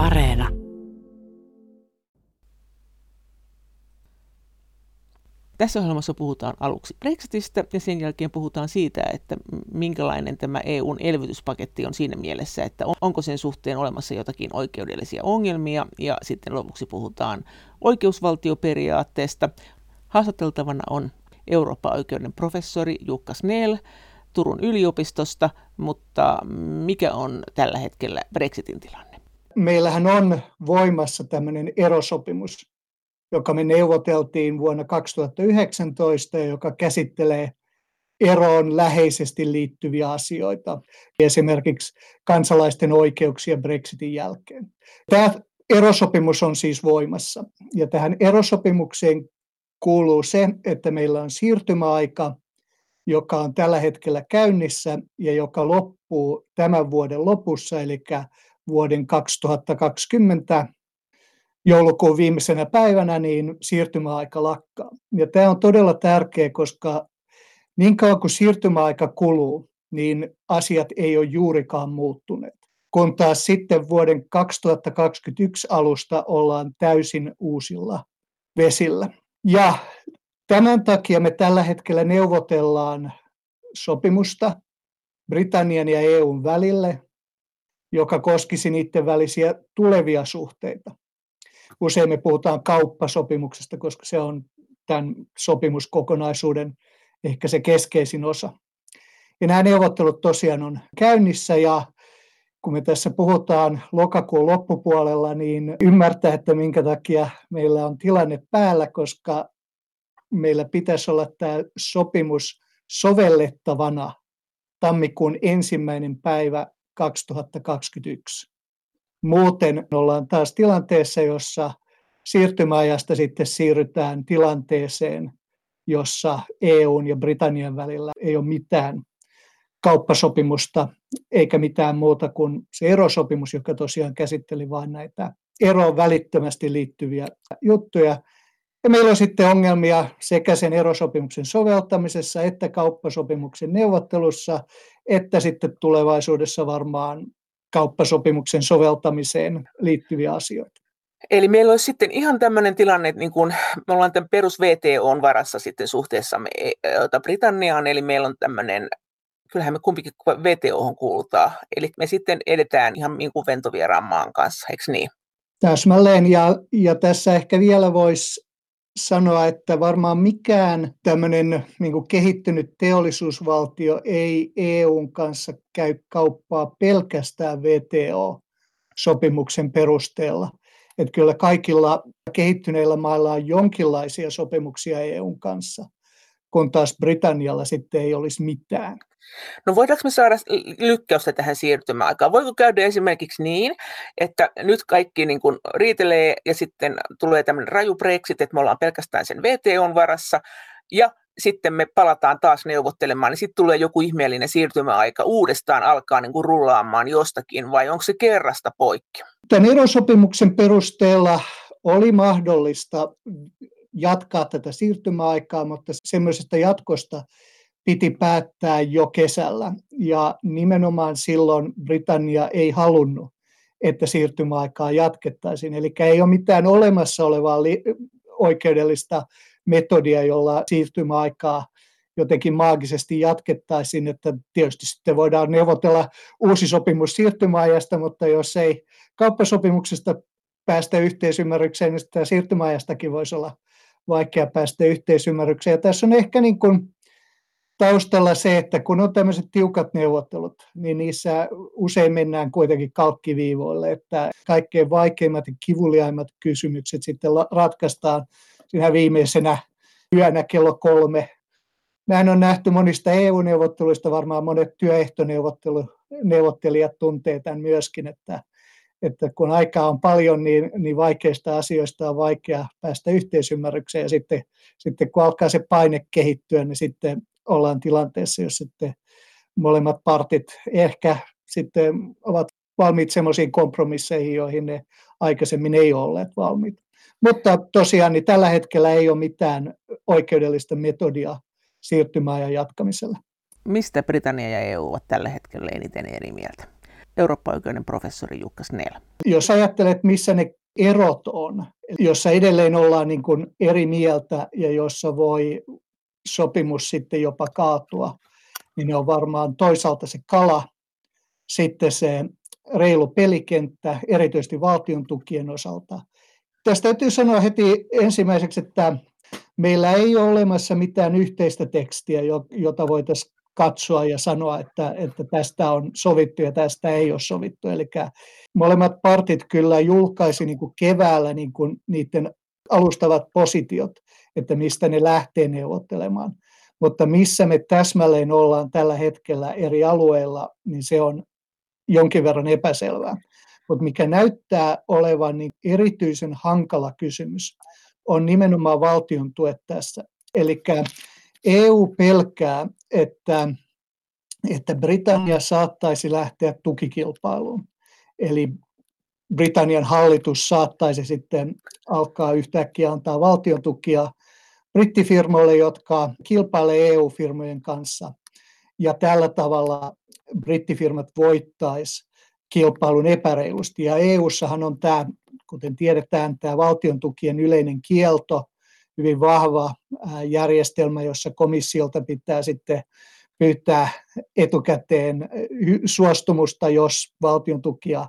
Areena. Tässä ohjelmassa puhutaan aluksi Brexitistä ja sen jälkeen puhutaan siitä, että minkälainen tämä EUn elvytyspaketti on siinä mielessä, että onko sen suhteen olemassa jotakin oikeudellisia ongelmia ja sitten lopuksi puhutaan oikeusvaltioperiaatteesta. Haastateltavana on Euroopan oikeuden professori Jukka Snell Turun yliopistosta, mutta mikä on tällä hetkellä Brexitin tilanne? Meillähän on voimassa tämmöinen erosopimus, joka me neuvoteltiin vuonna 2019 ja joka käsittelee eroon läheisesti liittyviä asioita, esimerkiksi kansalaisten oikeuksia Brexitin jälkeen. Tämä erosopimus on siis voimassa ja tähän erosopimukseen kuuluu se, että meillä on siirtymäaika, joka on tällä hetkellä käynnissä ja joka loppuu tämän vuoden lopussa, eli vuoden 2020 joulukuun viimeisenä päivänä, niin siirtymäaika lakkaa. Ja tämä on todella tärkeä, koska niin kauan kuin siirtymäaika kuluu, niin asiat ei ole juurikaan muuttuneet. Kun taas sitten vuoden 2021 alusta ollaan täysin uusilla vesillä. Ja tämän takia me tällä hetkellä neuvotellaan sopimusta Britannian ja EUn välille, joka koskisi niiden välisiä tulevia suhteita. Usein me puhutaan kauppasopimuksesta, koska se on tämän sopimuskokonaisuuden ehkä se keskeisin osa. Ja nämä neuvottelut tosiaan on käynnissä ja kun me tässä puhutaan lokakuun loppupuolella, niin ymmärtää, että minkä takia meillä on tilanne päällä, koska meillä pitäisi olla tämä sopimus sovellettavana tammikuun ensimmäinen päivä 2021. Muuten ollaan taas tilanteessa, jossa siirtymäajasta sitten siirrytään tilanteeseen, jossa EUn ja Britannian välillä ei ole mitään kauppasopimusta eikä mitään muuta kuin se erosopimus, joka tosiaan käsitteli vain näitä eroon välittömästi liittyviä juttuja. Ja meillä on sitten ongelmia sekä sen erosopimuksen soveltamisessa että kauppasopimuksen neuvottelussa, että sitten tulevaisuudessa varmaan kauppasopimuksen soveltamiseen liittyviä asioita. Eli meillä olisi sitten ihan tämmöinen tilanne, että niin kun me ollaan tämän perus VTOn varassa sitten suhteessa e, Britanniaan, eli meillä on tämmöinen, kyllähän me kumpikin VTOhon kuulutaan, eli me sitten edetään ihan niin kuin ventovieraan maan kanssa, eikö niin? Täsmälleen, ja, ja tässä ehkä vielä voisi sanoa, että varmaan mikään tämmöinen niin kehittynyt teollisuusvaltio ei EUn kanssa käy kauppaa pelkästään VTO-sopimuksen perusteella. Että kyllä kaikilla kehittyneillä mailla on jonkinlaisia sopimuksia EUn kanssa, kun taas Britannialla sitten ei olisi mitään. No voidaanko me saada lykkäystä tähän siirtymäaikaan? Voiko käydä esimerkiksi niin, että nyt kaikki niin kuin riitelee ja sitten tulee tämmöinen raju Brexit, että me ollaan pelkästään sen VTOn varassa ja sitten me palataan taas neuvottelemaan, niin sitten tulee joku ihmeellinen siirtymäaika uudestaan alkaa niin kuin rullaamaan jostakin, vai onko se kerrasta poikki? Tämän erosopimuksen perusteella oli mahdollista jatkaa tätä siirtymäaikaa, mutta semmoisesta jatkosta piti päättää jo kesällä. Ja nimenomaan silloin Britannia ei halunnut, että siirtymäaikaa jatkettaisiin. Eli ei ole mitään olemassa olevaa li- oikeudellista metodia, jolla siirtymäaikaa jotenkin maagisesti jatkettaisiin, että tietysti sitten voidaan neuvotella uusi sopimus siirtymäajasta, mutta jos ei kauppasopimuksesta päästä yhteisymmärrykseen, niin sitä siirtymäajastakin voisi olla vaikea päästä yhteisymmärrykseen. Ja tässä on ehkä niin kuin taustalla se, että kun on tämmöiset tiukat neuvottelut, niin niissä usein mennään kuitenkin kalkkiviivoille, että kaikkein vaikeimmat ja kivuliaimmat kysymykset sitten ratkaistaan siinä viimeisenä yönä kello kolme. Näin on nähty monista EU-neuvotteluista, varmaan monet työehtoneuvottelijat tuntee tämän myöskin, että, että kun aikaa on paljon, niin, niin vaikeista asioista on vaikea päästä yhteisymmärrykseen ja sitten, sitten kun alkaa se paine kehittyä, niin sitten ollaan tilanteessa, jos sitten molemmat partit ehkä sitten ovat valmiit sellaisiin kompromisseihin, joihin ne aikaisemmin ei olleet valmiit. Mutta tosiaan niin tällä hetkellä ei ole mitään oikeudellista metodia siirtymäajan jatkamiselle. Mistä Britannia ja EU ovat tällä hetkellä eniten eri mieltä? Eurooppa-oikeuden professori Jukka Snell. Jos ajattelet, missä ne erot on, jossa edelleen ollaan niin kuin eri mieltä ja jossa voi sopimus sitten jopa kaatua, niin ne on varmaan toisaalta se kala, sitten se reilu pelikenttä, erityisesti valtion tukien osalta. Tästä täytyy sanoa heti ensimmäiseksi, että meillä ei ole olemassa mitään yhteistä tekstiä, jota voitaisiin katsoa ja sanoa, että, että tästä on sovittu ja tästä ei ole sovittu. Eli molemmat partit kyllä julkaisi niin kuin keväällä niin kuin niiden alustavat positiot, että mistä ne lähtee neuvottelemaan. Mutta missä me täsmälleen ollaan tällä hetkellä eri alueilla, niin se on jonkin verran epäselvää. Mutta mikä näyttää olevan niin erityisen hankala kysymys, on nimenomaan valtion tuet tässä. Eli EU pelkää, että, että Britannia saattaisi lähteä tukikilpailuun. Eli Britannian hallitus saattaisi sitten alkaa yhtäkkiä antaa valtion tukia brittifirmoille, jotka kilpailevat EU-firmojen kanssa. Ja tällä tavalla brittifirmat voittaisi kilpailun epäreilusti. Ja EU-ssahan on tämä, kuten tiedetään, tämä valtion tukien yleinen kielto, hyvin vahva järjestelmä, jossa komissiolta pitää sitten pyytää etukäteen suostumusta, jos valtion tukia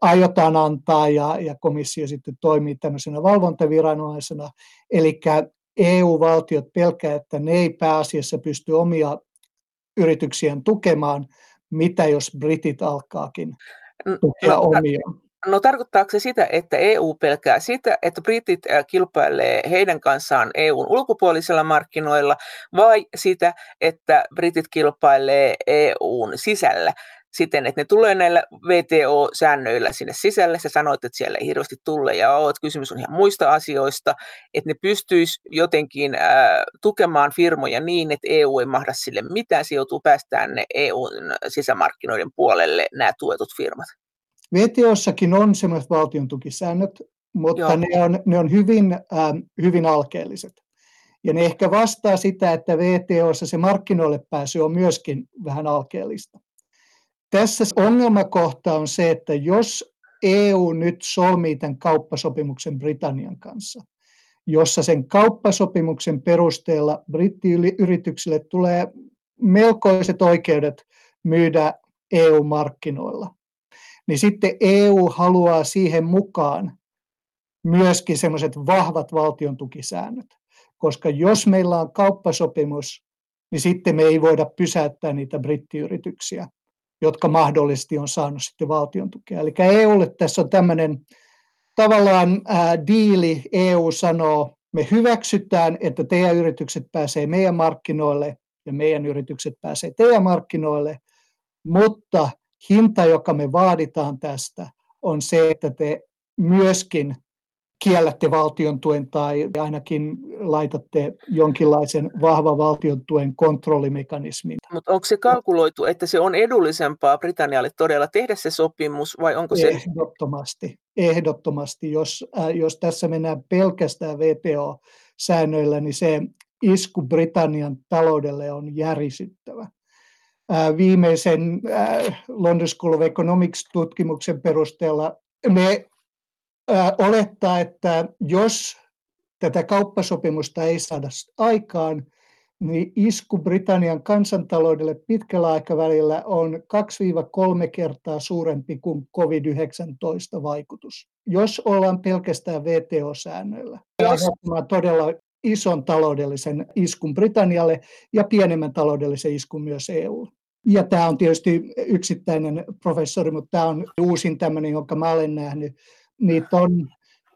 aiotaan antaa ja, ja komissio sitten toimii tämmöisenä valvontaviranomaisena. Eli EU-valtiot pelkää, että ne ei pääasiassa pysty omia yrityksiään tukemaan, mitä jos britit alkaakin tukea no, omia. No tarkoittaako se sitä, että EU pelkää sitä, että britit kilpailee heidän kanssaan EUn ulkopuolisilla markkinoilla, vai sitä, että britit kilpailee EUn sisällä? Siten, että ne tulee näillä VTO-säännöillä sinne sisälle. Sä sanoit, että siellä ei hirveästi tulle ja ole, että kysymys on ihan muista asioista, että ne pystyisi jotenkin ää, tukemaan firmoja niin, että EU ei mahda sille mitään, se joutuu päästään ne EUn sisämarkkinoiden puolelle nämä tuetut firmat. VTOssakin on sellaiset valtion tukisäännöt, mutta ne on, ne on hyvin, äh, hyvin alkeelliset. Ja ne ehkä vastaa sitä, että VTOssa se markkinoille pääsy on myöskin vähän alkeellista. Tässä ongelmakohta on se, että jos EU nyt solmii tämän kauppasopimuksen Britannian kanssa, jossa sen kauppasopimuksen perusteella brittiyrityksille tulee melkoiset oikeudet myydä EU-markkinoilla, niin sitten EU haluaa siihen mukaan myöskin semmoiset vahvat valtion tukisäännöt. Koska jos meillä on kauppasopimus, niin sitten me ei voida pysäyttää niitä brittiyrityksiä jotka mahdollisesti on saanut sitten valtion tukea. Eli EUlle tässä on tämmöinen tavallaan ää, diili. EU sanoo, me hyväksytään, että teidän yritykset pääsee meidän markkinoille ja meidän yritykset pääsee teidän markkinoille, mutta hinta, joka me vaaditaan tästä, on se, että te myöskin kiellätte valtion tuen tai ainakin laitatte jonkinlaisen vahvan valtion tuen kontrollimekanismin. Mutta onko se kalkuloitu, että se on edullisempaa Britannialle todella tehdä se sopimus vai onko se... Ehdottomasti. Ehdottomasti. Jos, äh, jos tässä mennään pelkästään VTO-säännöillä, niin se isku Britannian taloudelle on järisyttävä. Äh, viimeisen äh, London School of Economics-tutkimuksen perusteella me olettaa, että jos tätä kauppasopimusta ei saada aikaan, niin isku Britannian kansantaloudelle pitkällä aikavälillä on 2-3 kertaa suurempi kuin COVID-19-vaikutus. Jos ollaan pelkästään VTO-säännöillä, on todella ison taloudellisen iskun Britannialle ja pienemmän taloudellisen iskun myös EUlle. Ja tämä on tietysti yksittäinen professori, mutta tämä on uusin tämmöinen, jonka mä olen nähnyt niitä on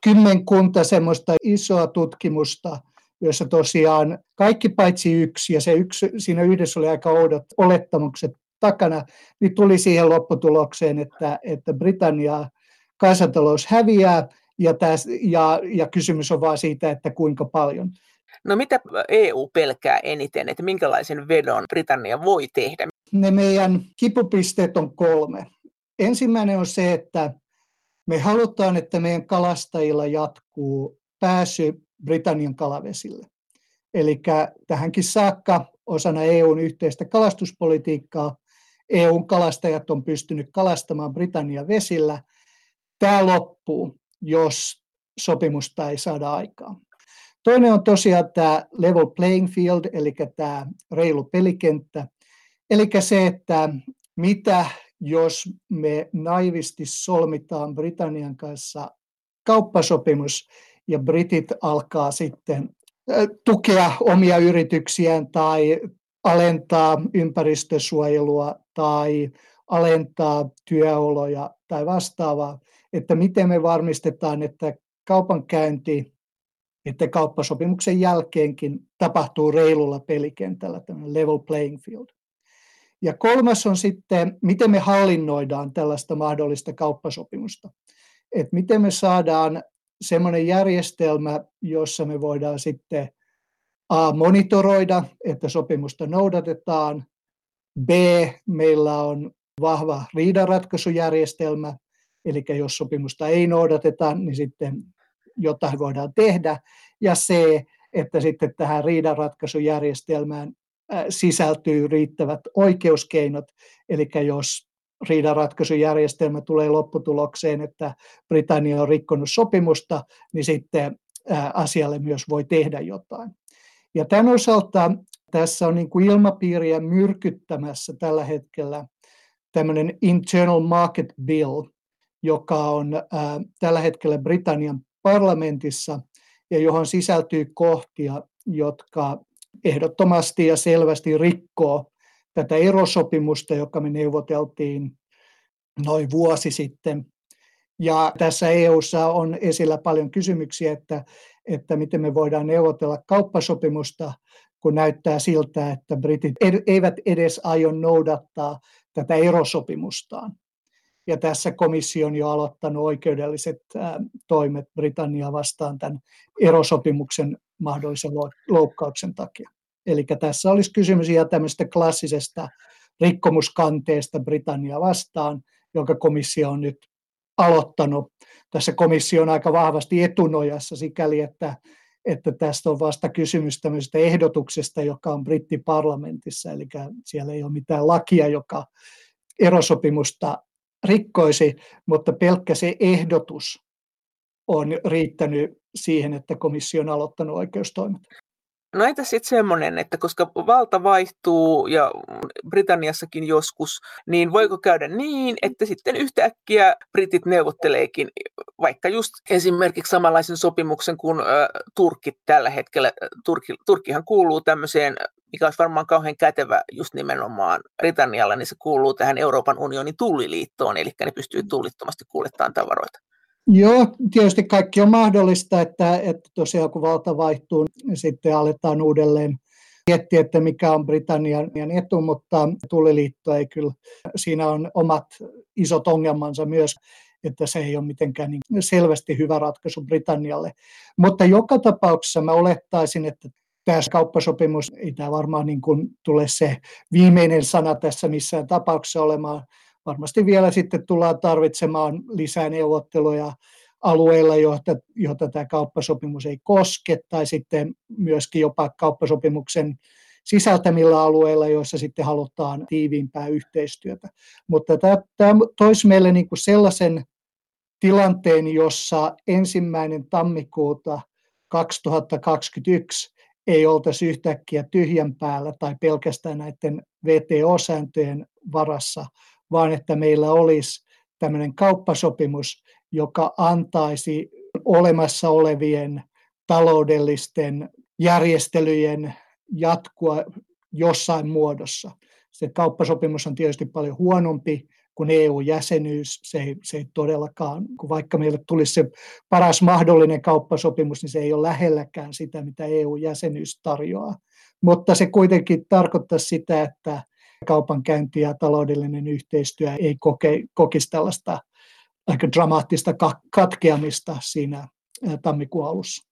kymmenkunta semmoista isoa tutkimusta, jossa tosiaan kaikki paitsi yksi, ja se yksi, siinä yhdessä oli aika oudot olettamukset takana, niin tuli siihen lopputulokseen, että, että Britannia kansantalous häviää, ja, täs, ja, ja kysymys on vaan siitä, että kuinka paljon. No mitä EU pelkää eniten, että minkälaisen vedon Britannia voi tehdä? Ne meidän kipupisteet on kolme. Ensimmäinen on se, että me halutaan, että meidän kalastajilla jatkuu pääsy Britannian kalavesille. Eli tähänkin saakka osana EUn yhteistä kalastuspolitiikkaa EUn kalastajat on pystynyt kalastamaan Britannian vesillä. Tämä loppuu, jos sopimusta ei saada aikaan. Toinen on tosiaan tämä level playing field, eli tämä reilu pelikenttä. Eli se, että mitä jos me naivisti solmitaan Britannian kanssa kauppasopimus ja britit alkaa sitten tukea omia yrityksiään tai alentaa ympäristösuojelua tai alentaa työoloja tai vastaavaa, että miten me varmistetaan, että kaupankäynti, että kauppasopimuksen jälkeenkin tapahtuu reilulla pelikentällä, tämmöinen level playing field. Ja kolmas on sitten, miten me hallinnoidaan tällaista mahdollista kauppasopimusta. Että miten me saadaan semmoinen järjestelmä, jossa me voidaan sitten A, monitoroida, että sopimusta noudatetaan, B, meillä on vahva riidanratkaisujärjestelmä, eli jos sopimusta ei noudateta, niin sitten jotain voidaan tehdä, ja C, että sitten tähän riidanratkaisujärjestelmään sisältyy riittävät oikeuskeinot, eli jos riidanratkaisujärjestelmä tulee lopputulokseen, että Britannia on rikkonut sopimusta, niin sitten asialle myös voi tehdä jotain. Ja tämän osalta tässä on niin kuin ilmapiiriä myrkyttämässä tällä hetkellä tämmöinen Internal Market Bill, joka on tällä hetkellä Britannian parlamentissa ja johon sisältyy kohtia, jotka ehdottomasti ja selvästi rikkoo tätä erosopimusta, joka me neuvoteltiin noin vuosi sitten. Ja tässä EU:ssa on esillä paljon kysymyksiä, että, että miten me voidaan neuvotella kauppasopimusta, kun näyttää siltä, että britit eivät edes aio noudattaa tätä erosopimustaan. Ja tässä komissio on jo aloittanut oikeudelliset toimet Britannia vastaan tämän erosopimuksen mahdollisen loukkauksen takia. Eli tässä olisi kysymys ihan tämmöistä klassisesta rikkomuskanteesta Britannia vastaan, jonka komissio on nyt aloittanut. Tässä komissio on aika vahvasti etunojassa sikäli, että, että tästä on vasta kysymys tämmöisestä ehdotuksesta, joka on brittiparlamentissa, eli siellä ei ole mitään lakia, joka erosopimusta rikkoisi, mutta pelkkä se ehdotus on riittänyt siihen, että komissio on aloittanut oikeustoimet. No entä sitten semmoinen, että koska valta vaihtuu ja Britanniassakin joskus, niin voiko käydä niin, että sitten yhtäkkiä britit neuvotteleekin vaikka just esimerkiksi samanlaisen sopimuksen kuin Turkki tällä hetkellä. Turkki, Turkkihan kuuluu tämmöiseen mikä olisi varmaan kauhean kätevä just nimenomaan Britannialla, niin se kuuluu tähän Euroopan unionin tulliliittoon, eli ne pystyy tullittomasti kuljettamaan tavaroita. Joo, tietysti kaikki on mahdollista, että, että tosiaan kun valta vaihtuu, niin sitten aletaan uudelleen miettiä, että mikä on Britannian etu, mutta tulliliitto ei kyllä, siinä on omat isot ongelmansa myös, että se ei ole mitenkään niin selvästi hyvä ratkaisu Britannialle. Mutta joka tapauksessa mä olettaisin, että tämä kauppasopimus ei tämä varmaan niin kuin tule se viimeinen sana tässä missään tapauksessa olemaan, varmasti vielä sitten tullaan tarvitsemaan lisää neuvotteluja alueilla, joita, joita tämä kauppasopimus ei koske, tai sitten myöskin jopa kauppasopimuksen sisältämillä alueilla, joissa sitten halutaan tiiviimpää yhteistyötä. Mutta tämä, tämä toisi meille niin kuin sellaisen tilanteen, jossa ensimmäinen tammikuuta 2021 ei oltaisi yhtäkkiä tyhjän päällä tai pelkästään näiden VTO-sääntöjen varassa, vaan että meillä olisi tämmöinen kauppasopimus, joka antaisi olemassa olevien taloudellisten järjestelyjen jatkua jossain muodossa. Se kauppasopimus on tietysti paljon huonompi kuin EU-jäsenyys. Se ei, se ei todellakaan, kun vaikka meille tulisi se paras mahdollinen kauppasopimus, niin se ei ole lähelläkään sitä, mitä EU-jäsenyys tarjoaa. Mutta se kuitenkin tarkoittaa sitä, että kaupankäynti ja taloudellinen yhteistyö ei koke, kokisi tällaista aika dramaattista katkeamista siinä tammikuun alussa.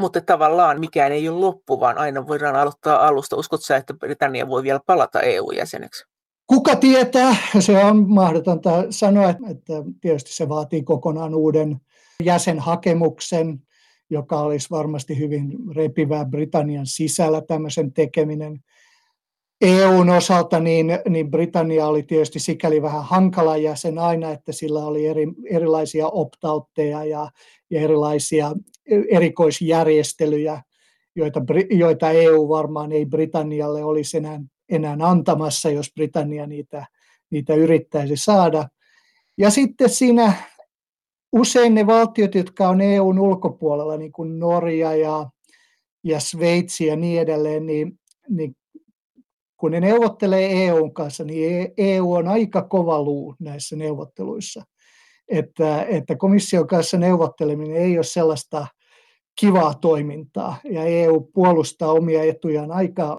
Mutta tavallaan mikään ei ole loppu, vaan aina voidaan aloittaa alusta. Uskotko sä, että Britannia voi vielä palata EU-jäseneksi? Kuka tietää? Se on mahdotonta sanoa, että tietysti se vaatii kokonaan uuden jäsenhakemuksen, joka olisi varmasti hyvin repivää Britannian sisällä tämmöisen tekeminen. EUn osalta niin, niin Britannia oli tietysti sikäli vähän hankala jäsen aina, että sillä oli eri, erilaisia optautteja ja, ja erilaisia erikoisjärjestelyjä, joita, joita EU varmaan ei Britannialle olisi enää, enää antamassa, jos Britannia niitä, niitä yrittäisi saada. Ja sitten siinä usein ne valtiot, jotka on EUn ulkopuolella, niin kuin Norja ja, ja Sveitsi ja niin edelleen, niin, niin kun ne neuvottelee EUn kanssa, niin EU on aika kova luu näissä neuvotteluissa. Että, että komission kanssa neuvotteleminen ei ole sellaista kivaa toimintaa, ja EU puolustaa omia etujaan aika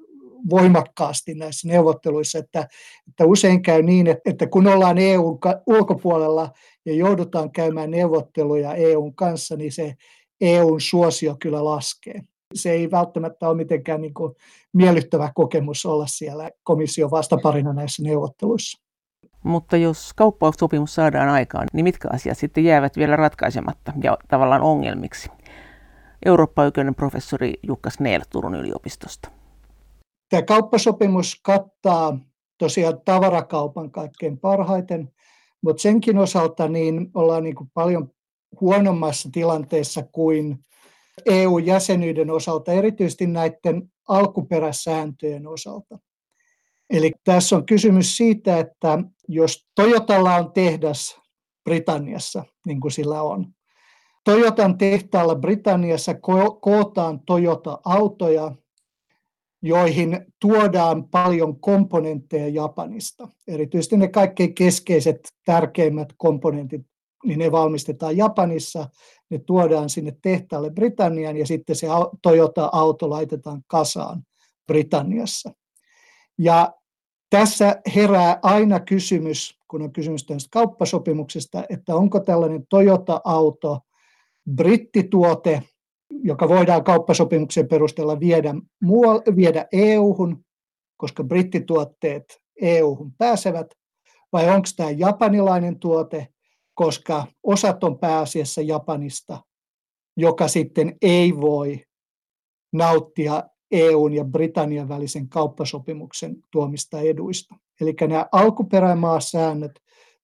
voimakkaasti näissä neuvotteluissa, että, että usein käy niin, että kun ollaan EUn ulkopuolella ja joudutaan käymään neuvotteluja EUn kanssa, niin se EUn suosio kyllä laskee. Se ei välttämättä ole mitenkään niin kuin miellyttävä kokemus olla siellä komission vastaparina näissä neuvotteluissa. Mutta jos kauppaussopimus saadaan aikaan, niin mitkä asiat sitten jäävät vielä ratkaisematta ja tavallaan ongelmiksi? Eurooppa-oikeuden professori Jukka Snell Turun yliopistosta. Tämä kauppasopimus kattaa tosiaan tavarakaupan kaikkein parhaiten, mutta senkin osalta niin ollaan niin kuin paljon huonommassa tilanteessa kuin EU-jäsenyyden osalta, erityisesti näiden alkuperäsääntöjen osalta. Eli tässä on kysymys siitä, että jos Toyotalla on tehdas Britanniassa, niin kuin sillä on, Toyotan tehtaalla Britanniassa ko- kootaan Toyota-autoja, joihin tuodaan paljon komponentteja Japanista. Erityisesti ne kaikkein keskeiset, tärkeimmät komponentit, niin ne valmistetaan Japanissa, ne tuodaan sinne tehtaalle Britanniaan ja sitten se Toyota-auto laitetaan kasaan Britanniassa. Ja tässä herää aina kysymys, kun on kysymys tästä kauppasopimuksesta, että onko tällainen Toyota-auto brittituote, joka voidaan kauppasopimuksen perusteella viedä, muual, viedä EU-hun, koska brittituotteet EU-hun pääsevät, vai onko tämä japanilainen tuote, koska osat on pääasiassa Japanista, joka sitten ei voi nauttia EUn ja Britannian välisen kauppasopimuksen tuomista eduista. Eli nämä alkuperämaasäännöt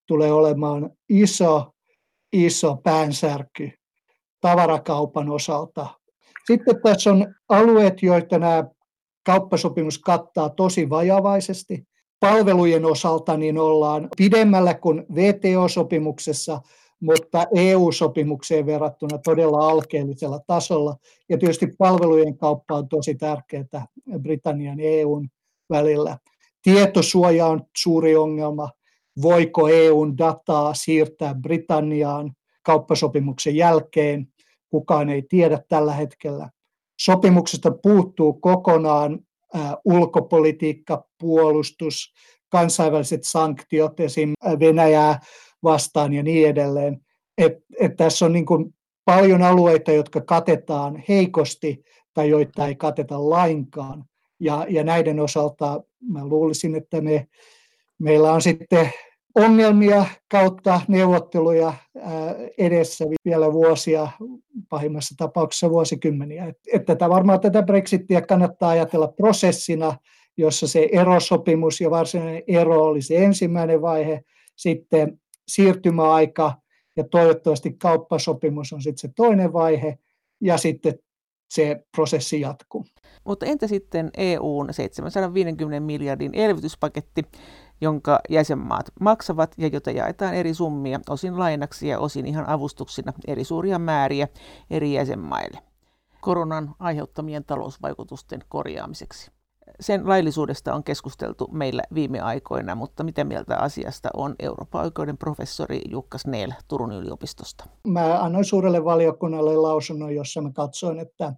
tulee olemaan iso, iso päänsärky tavarakaupan osalta. Sitten tässä on alueet, joita nämä kauppasopimus kattaa tosi vajavaisesti. Palvelujen osalta niin ollaan pidemmällä kuin VTO-sopimuksessa, mutta EU-sopimukseen verrattuna todella alkeellisella tasolla. Ja tietysti palvelujen kauppa on tosi tärkeää Britannian ja EUn välillä. Tietosuoja on suuri ongelma. Voiko EUn dataa siirtää Britanniaan kauppasopimuksen jälkeen? Kukaan ei tiedä tällä hetkellä. Sopimuksesta puuttuu kokonaan ulkopolitiikka, puolustus, kansainväliset sanktiot, esim. Venäjää vastaan ja niin edelleen. Et, et tässä on niin kuin paljon alueita, jotka katetaan heikosti tai joita ei kateta lainkaan. Ja, ja näiden osalta mä luulisin, että me, meillä on sitten ongelmia kautta neuvotteluja edessä vielä vuosia, pahimmassa tapauksessa vuosikymmeniä. Että tätä varmaan tätä Brexitia kannattaa ajatella prosessina, jossa se erosopimus ja varsinainen ero oli se ensimmäinen vaihe, sitten siirtymäaika ja toivottavasti kauppasopimus on sitten se toinen vaihe ja sitten se prosessi jatkuu. Mutta entä sitten EUn 750 miljardin elvytyspaketti, jonka jäsenmaat maksavat ja jota jaetaan eri summia, osin lainaksi ja osin ihan avustuksina eri suuria määriä eri jäsenmaille koronan aiheuttamien talousvaikutusten korjaamiseksi. Sen laillisuudesta on keskusteltu meillä viime aikoina, mutta mitä mieltä asiasta on Euroopan oikeuden professori Jukka Snell Turun yliopistosta? Mä annoin suurelle valiokunnalle lausunnon, jossa mä katsoin, että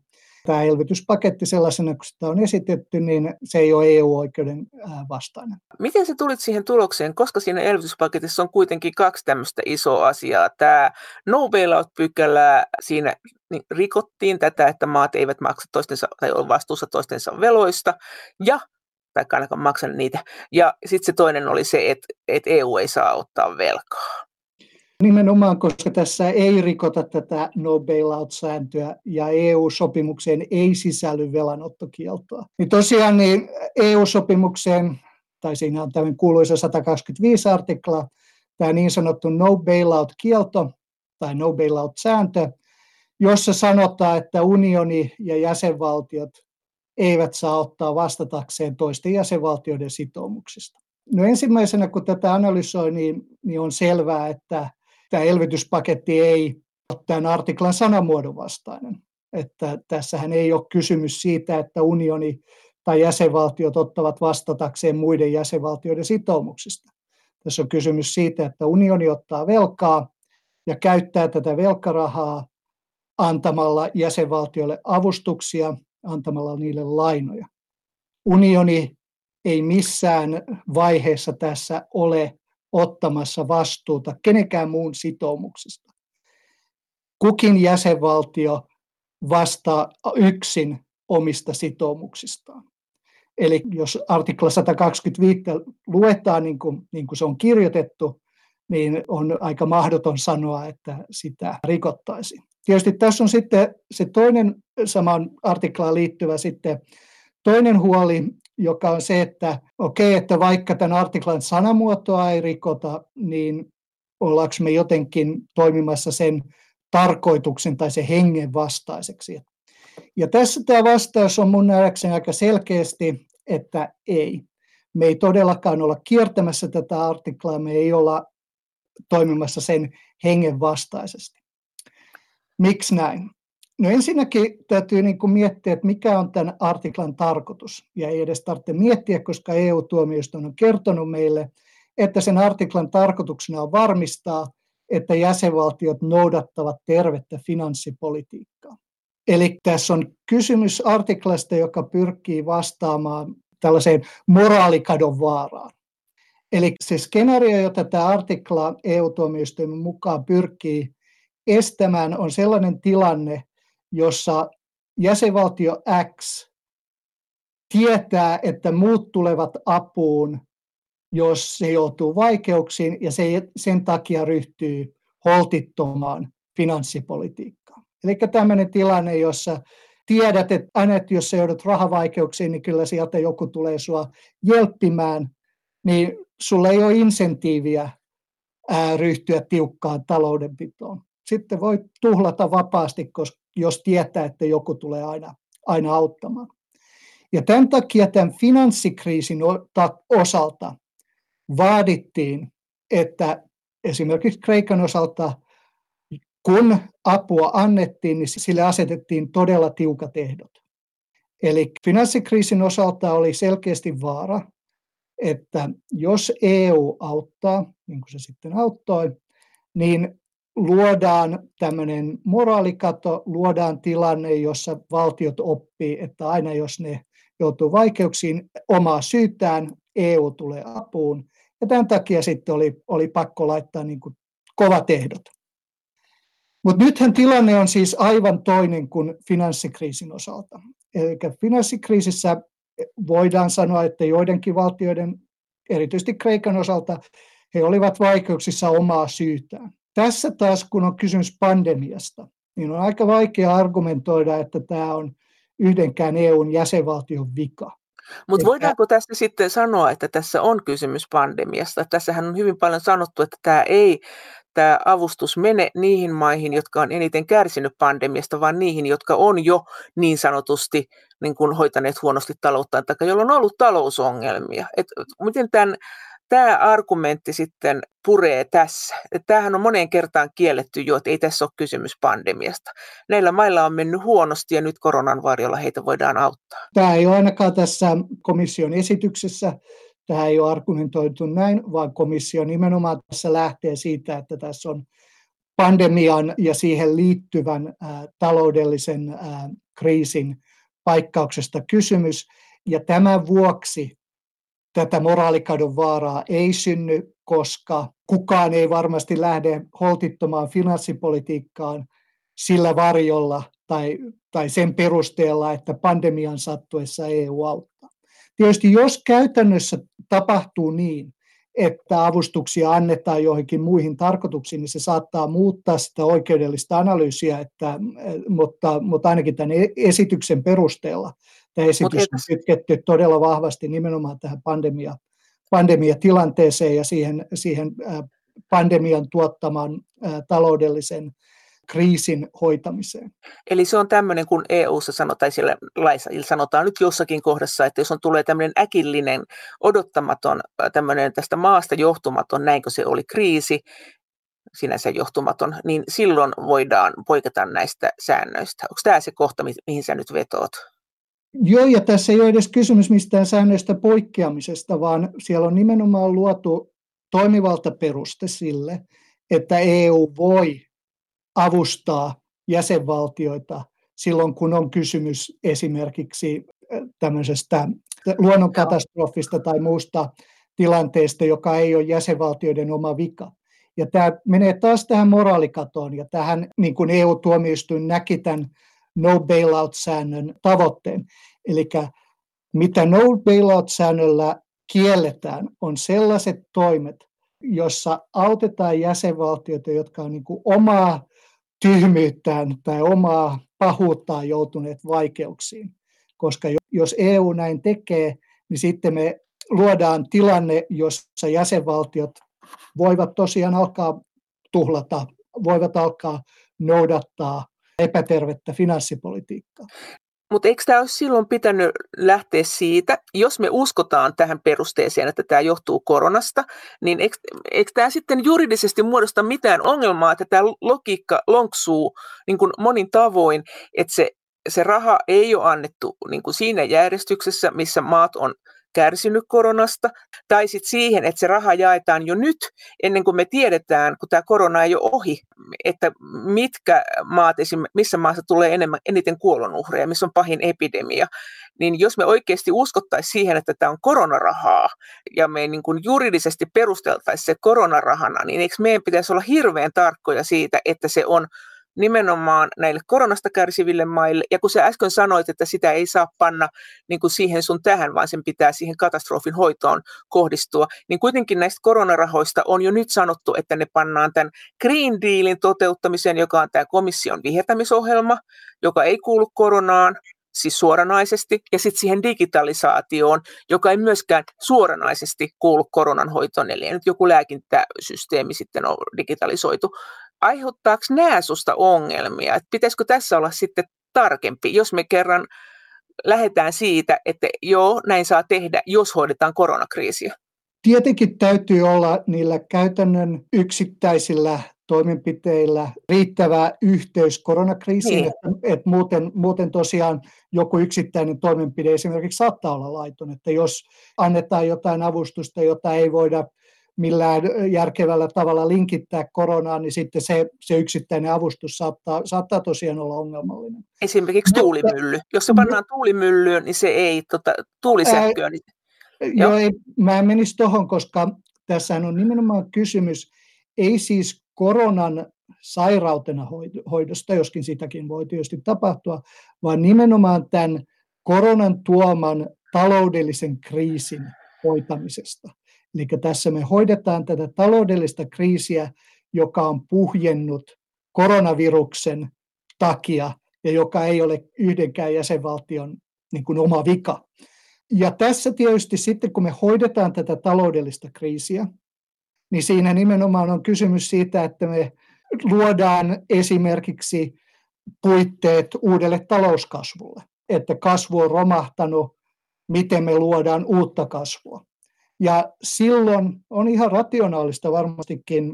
tämä elvytyspaketti sellaisena, kun sitä on esitetty, niin se ei ole EU-oikeuden vastainen. Miten se tulit siihen tulokseen, koska siinä elvytyspaketissa on kuitenkin kaksi tämmöistä isoa asiaa. Tämä no bailout-pykälä, siinä niin rikottiin tätä, että maat eivät maksa toistensa, tai ole vastuussa toistensa veloista, ja tai ainakaan maksa niitä. Ja sitten se toinen oli se, että, että EU ei saa ottaa velkaa. Nimenomaan, koska tässä ei rikota tätä no bailout-sääntöä ja EU-sopimukseen ei sisälly velanottokieltoa. Niin tosiaan niin EU-sopimukseen, tai siinä on tämmöinen kuuluisa 125 artikla, tämä niin sanottu no bailout-kielto tai no bailout-sääntö, jossa sanotaan, että unioni ja jäsenvaltiot eivät saa ottaa vastatakseen toisten jäsenvaltioiden sitoumuksista. No ensimmäisenä, kun tätä analysoi, niin, niin on selvää, että tämä elvytyspaketti ei ole tämän artiklan sanamuodon vastainen. Että tässähän ei ole kysymys siitä, että unioni tai jäsenvaltiot ottavat vastatakseen muiden jäsenvaltioiden sitoumuksista. Tässä on kysymys siitä, että unioni ottaa velkaa ja käyttää tätä velkarahaa antamalla jäsenvaltioille avustuksia, antamalla niille lainoja. Unioni ei missään vaiheessa tässä ole ottamassa vastuuta kenenkään muun sitoumuksista. Kukin jäsenvaltio vastaa yksin omista sitoumuksistaan. Eli jos artikla 125 luetaan niin kuin, niin kuin se on kirjoitettu, niin on aika mahdoton sanoa, että sitä rikottaisiin. Tietysti tässä on sitten se toinen samaan artiklaan liittyvä sitten toinen huoli, joka on se, että okei, okay, että vaikka tämän artiklan sanamuotoa ei rikota, niin ollaanko me jotenkin toimimassa sen tarkoituksen tai sen hengen vastaiseksi. Ja tässä tämä vastaus on mun nähdäkseni aika selkeästi, että ei. Me ei todellakaan olla kiertämässä tätä artiklaa, me ei olla toimimassa sen hengen vastaisesti. Miksi näin? No ensinnäkin täytyy niin kuin miettiä, että mikä on tämän artiklan tarkoitus. Ja ei edes tarvitse miettiä, koska EU-tuomioistuin on kertonut meille, että sen artiklan tarkoituksena on varmistaa, että jäsenvaltiot noudattavat tervettä finanssipolitiikkaa. Eli tässä on kysymys artiklasta, joka pyrkii vastaamaan tällaiseen moraalikadon vaaraan. Eli se skenaario, jota tämä artikla EU-tuomioistuimen mukaan pyrkii estämään, on sellainen tilanne, jossa jäsenvaltio X tietää, että muut tulevat apuun, jos se joutuu vaikeuksiin ja se sen takia ryhtyy holtittomaan finanssipolitiikkaan. Eli tämmöinen tilanne, jossa tiedät, että aina jos sä joudut rahavaikeuksiin, niin kyllä sieltä joku tulee sua jelppimään, niin sulla ei ole insentiiviä ryhtyä tiukkaan taloudenpitoon. Sitten voi tuhlata vapaasti, jos tietää, että joku tulee aina, aina auttamaan. Ja tämän takia tämän finanssikriisin osalta vaadittiin, että esimerkiksi Kreikan osalta, kun apua annettiin, niin sille asetettiin todella tiukat ehdot. Eli finanssikriisin osalta oli selkeästi vaara, että jos EU auttaa, niin kuin se sitten auttoi, niin luodaan tämmöinen moraalikato, luodaan tilanne, jossa valtiot oppii, että aina jos ne joutuu vaikeuksiin omaa syytään, EU tulee apuun. Ja tämän takia sitten oli, oli pakko laittaa niin kuin kovat ehdot. Mutta nythän tilanne on siis aivan toinen kuin finanssikriisin osalta. Eli finanssikriisissä voidaan sanoa, että joidenkin valtioiden, erityisesti Kreikan osalta, he olivat vaikeuksissa omaa syytään. Tässä taas, kun on kysymys pandemiasta, niin on aika vaikea argumentoida, että tämä on yhdenkään EUn jäsenvaltion vika. Mutta voidaanko tässä sitten sanoa, että tässä on kysymys pandemiasta? Tässähän on hyvin paljon sanottu, että tämä ei tämä avustus mene niihin maihin, jotka on eniten kärsinyt pandemiasta, vaan niihin, jotka on jo niin sanotusti niin kuin hoitaneet huonosti taloutta, tai joilla on ollut talousongelmia. Et miten tämän tämä argumentti sitten puree tässä. Tämähän on moneen kertaan kielletty jo, että ei tässä ole kysymys pandemiasta. Näillä mailla on mennyt huonosti ja nyt koronan varjolla heitä voidaan auttaa. Tämä ei ole ainakaan tässä komission esityksessä. Tämä ei ole argumentoitu näin, vaan komissio nimenomaan tässä lähtee siitä, että tässä on pandemian ja siihen liittyvän taloudellisen kriisin paikkauksesta kysymys. Ja tämän vuoksi tätä moraalikadon vaaraa ei synny, koska kukaan ei varmasti lähde holtittomaan finanssipolitiikkaan sillä varjolla tai, tai sen perusteella, että pandemian sattuessa EU auttaa. Tietysti jos käytännössä tapahtuu niin, että avustuksia annetaan joihinkin muihin tarkoituksiin, niin se saattaa muuttaa sitä oikeudellista analyysiä, että, mutta, mutta ainakin tämän e-, esityksen perusteella tämä esitys on kytketty todella vahvasti nimenomaan tähän pandemia, pandemiatilanteeseen ja siihen, siihen pandemian tuottaman taloudellisen kriisin hoitamiseen. Eli se on tämmöinen, kun EU-ssa sanotaan, siellä laissa sanotaan nyt jossakin kohdassa, että jos on tulee tämmöinen äkillinen, odottamaton, tämmöinen tästä maasta johtumaton, näinkö se oli kriisi, sinänsä johtumaton, niin silloin voidaan poiketa näistä säännöistä. Onko tämä se kohta, mihin sä nyt vetoot? Joo, ja tässä ei ole edes kysymys mistään säännöistä poikkeamisesta, vaan siellä on nimenomaan luotu toimivalta peruste sille, että EU voi avustaa jäsenvaltioita silloin, kun on kysymys esimerkiksi tämmöisestä luonnonkatastrofista tai muusta tilanteesta, joka ei ole jäsenvaltioiden oma vika. Ja tämä menee taas tähän moraalikatoon ja tähän, niin kuin EU-tuomioistuin näki tämän no bailout-säännön tavoitteen. Eli mitä no bailout-säännöllä kielletään, on sellaiset toimet, jossa autetaan jäsenvaltioita, jotka on niin kuin omaa tyhmyyttään tai omaa pahuuttaan joutuneet vaikeuksiin. Koska jos EU näin tekee, niin sitten me luodaan tilanne, jossa jäsenvaltiot voivat tosiaan alkaa tuhlata, voivat alkaa noudattaa epätervettä finanssipolitiikkaa. Mutta eikö tämä olisi silloin pitänyt lähteä siitä, jos me uskotaan tähän perusteeseen, että tämä johtuu koronasta, niin eikö, eikö tämä sitten juridisesti muodosta mitään ongelmaa, että tämä logiikka lonksuu niin kuin monin tavoin, että se, se raha ei ole annettu niin kuin siinä järjestyksessä, missä maat on kärsinyt koronasta, tai sitten siihen, että se raha jaetaan jo nyt, ennen kuin me tiedetään, kun tämä korona ei ole ohi, että mitkä maat, missä maassa tulee enemmän, eniten kuolonuhreja, missä on pahin epidemia, niin jos me oikeasti uskottaisiin siihen, että tämä on koronarahaa, ja me niin kuin juridisesti perusteltaisiin se koronarahana, niin eikö meidän pitäisi olla hirveän tarkkoja siitä, että se on nimenomaan näille koronasta kärsiville maille. Ja kun sä äsken sanoit, että sitä ei saa panna niin kuin siihen sun tähän, vaan sen pitää siihen katastrofin hoitoon kohdistua, niin kuitenkin näistä koronarahoista on jo nyt sanottu, että ne pannaan tämän Green Dealin toteuttamiseen, joka on tämä komission vihertämisohjelma, joka ei kuulu koronaan, siis suoranaisesti, ja sitten siihen digitalisaatioon, joka ei myöskään suoranaisesti kuulu koronan hoitoon, eli nyt joku lääkintäsysteemi sitten on digitalisoitu, aiheuttaako nämä susta ongelmia? Et pitäisikö tässä olla sitten tarkempi, jos me kerran lähdetään siitä, että joo, näin saa tehdä, jos hoidetaan koronakriisiä? Tietenkin täytyy olla niillä käytännön yksittäisillä toimenpiteillä riittävä yhteys koronakriisiin, niin. että, että muuten, muuten tosiaan joku yksittäinen toimenpide esimerkiksi saattaa olla laiton, että jos annetaan jotain avustusta, jota ei voida millään järkevällä tavalla linkittää koronaan, niin sitten se, se yksittäinen avustus saattaa, saattaa tosiaan olla ongelmallinen. Esimerkiksi tuulimylly. Jos se pannaan tuulimyllyyn, niin se ei, tota, tuulisähköä. Niin... Joo, ei, mä en menisi tuohon, koska tässä on nimenomaan kysymys, ei siis koronan sairautena hoidosta, joskin sitäkin voi tietysti tapahtua, vaan nimenomaan tämän koronan tuoman taloudellisen kriisin hoitamisesta. Eli tässä me hoidetaan tätä taloudellista kriisiä, joka on puhjennut koronaviruksen takia ja joka ei ole yhdenkään jäsenvaltion niin kuin oma vika. Ja tässä tietysti sitten, kun me hoidetaan tätä taloudellista kriisiä, niin siinä nimenomaan on kysymys siitä, että me luodaan esimerkiksi puitteet uudelle talouskasvulle, että kasvu on romahtanut, miten me luodaan uutta kasvua. Ja silloin on ihan rationaalista varmastikin,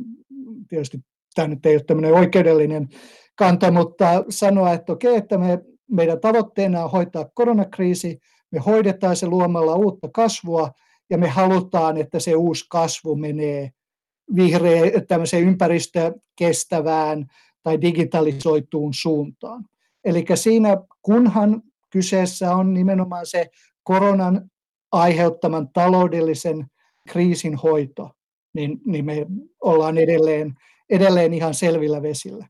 tietysti tämä nyt ei ole tämmöinen oikeudellinen kanta, mutta sanoa, että okei, että me, meidän tavoitteena on hoitaa koronakriisi, me hoidetaan se luomalla uutta kasvua, ja me halutaan, että se uusi kasvu menee vihreä, tämmöiseen ympäristökestävään tai digitalisoituun suuntaan. Eli siinä, kunhan kyseessä on nimenomaan se koronan aiheuttaman taloudellisen kriisin hoito, niin, niin me ollaan edelleen, edelleen ihan selvillä vesillä.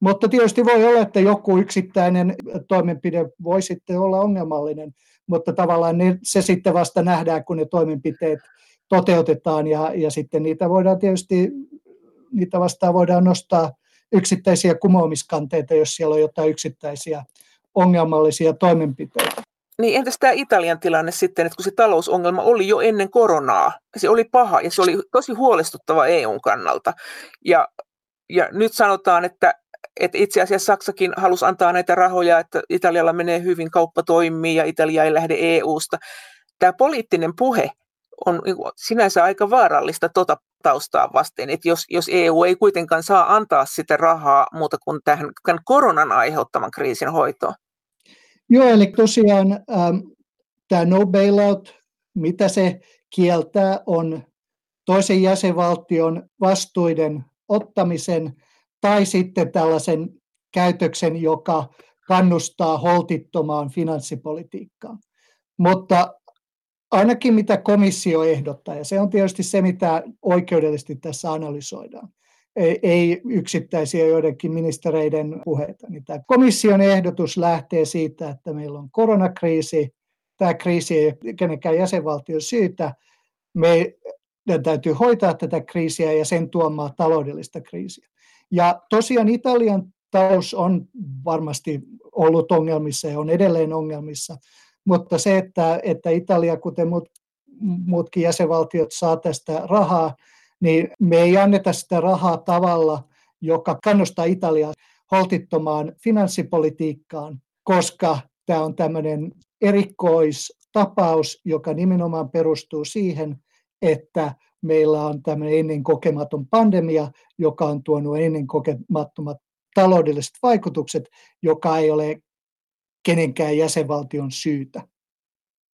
Mutta tietysti voi olla, että joku yksittäinen toimenpide voi sitten olla ongelmallinen, mutta tavallaan ne, se sitten vasta nähdään, kun ne toimenpiteet toteutetaan ja, ja sitten niitä voidaan tietysti, niitä vastaan voidaan nostaa yksittäisiä kumoamiskanteita, jos siellä on jotain yksittäisiä ongelmallisia toimenpiteitä. Niin entäs tämä Italian tilanne sitten, että kun se talousongelma oli jo ennen koronaa, se oli paha ja se oli tosi huolestuttava EUn kannalta. Ja, ja nyt sanotaan, että, että itse asiassa Saksakin halusi antaa näitä rahoja, että Italialla menee hyvin, kauppa toimii ja Italia ei lähde EUsta. Tämä poliittinen puhe on niin sinänsä aika vaarallista tota taustaa vasten, että jos, jos EU ei kuitenkaan saa antaa sitä rahaa muuta kuin tähän koronan aiheuttaman kriisin hoitoon. Joo, eli tosiaan ähm, tämä no bailout, mitä se kieltää, on toisen jäsenvaltion vastuiden ottamisen tai sitten tällaisen käytöksen, joka kannustaa holtittomaan finanssipolitiikkaan. Mutta ainakin mitä komissio ehdottaa, ja se on tietysti se, mitä oikeudellisesti tässä analysoidaan, ei yksittäisiä joidenkin ministereiden puheita. Niin tämä komission ehdotus lähtee siitä, että meillä on koronakriisi, tämä kriisi ei ole kenenkään jäsenvaltion syytä, meidän täytyy hoitaa tätä kriisiä ja sen tuomaa taloudellista kriisiä. Ja tosiaan Italian talous on varmasti ollut ongelmissa ja on edelleen ongelmissa, mutta se, että, että Italia, kuten muut, muutkin jäsenvaltiot, saa tästä rahaa, niin me ei anneta sitä rahaa tavalla, joka kannustaa Italiaa holtittomaan finanssipolitiikkaan, koska tämä on tämmöinen erikoistapaus, joka nimenomaan perustuu siihen, että meillä on tämmöinen ennen kokematon pandemia, joka on tuonut ennen kokemattomat taloudelliset vaikutukset, joka ei ole kenenkään jäsenvaltion syytä.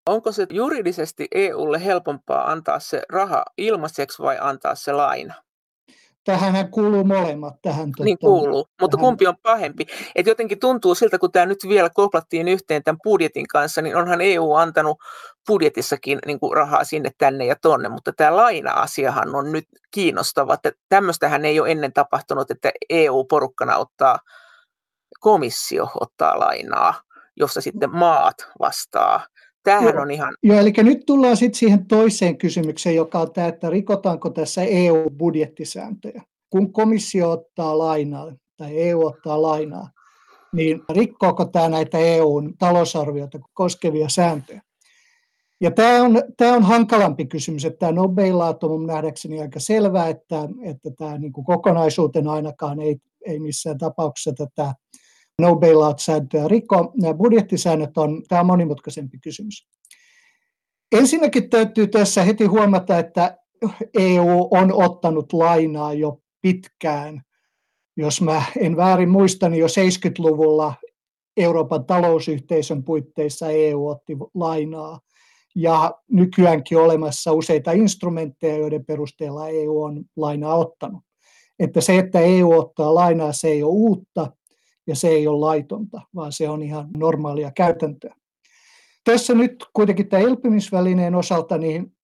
Onko se juridisesti EUlle helpompaa antaa se raha ilmaiseksi vai antaa se laina? Tähän kuuluu molemmat. Tähän, niin tuota, kuuluu, mutta tähän... kumpi on pahempi? Et jotenkin tuntuu siltä, kun tämä nyt vielä koplattiin yhteen tämän budjetin kanssa, niin onhan EU antanut budjetissakin niin kuin rahaa sinne, tänne ja tonne, mutta tämä laina-asiahan on nyt kiinnostava. Että tämmöistähän ei ole ennen tapahtunut, että EU-porukkana ottaa, komissio ottaa lainaa, jossa sitten maat vastaa Tämähän on ihan... Joo, eli nyt tullaan sitten siihen toiseen kysymykseen, joka on tämä, että rikotaanko tässä EU-budjettisääntöjä. Kun komissio ottaa lainaa tai EU ottaa lainaa, niin rikkoako tämä näitä EUn talousarviota koskevia sääntöjä? Ja tämä on, tämä on hankalampi kysymys, että tämä nobeilaat on nähdäkseni aika selvää, että, että tämä niin kuin kokonaisuutena ainakaan ei, ei missään tapauksessa tätä no bailout-sääntöä rikko. Nämä budjettisäännöt on, tämä on monimutkaisempi kysymys. Ensinnäkin täytyy tässä heti huomata, että EU on ottanut lainaa jo pitkään. Jos mä en väärin muista, niin jo 70-luvulla Euroopan talousyhteisön puitteissa EU otti lainaa. Ja nykyäänkin olemassa useita instrumentteja, joiden perusteella EU on lainaa ottanut. Että se, että EU ottaa lainaa, se ei ole uutta, ja se ei ole laitonta, vaan se on ihan normaalia käytäntöä. Tässä nyt kuitenkin tämä elpymisvälineen osalta niin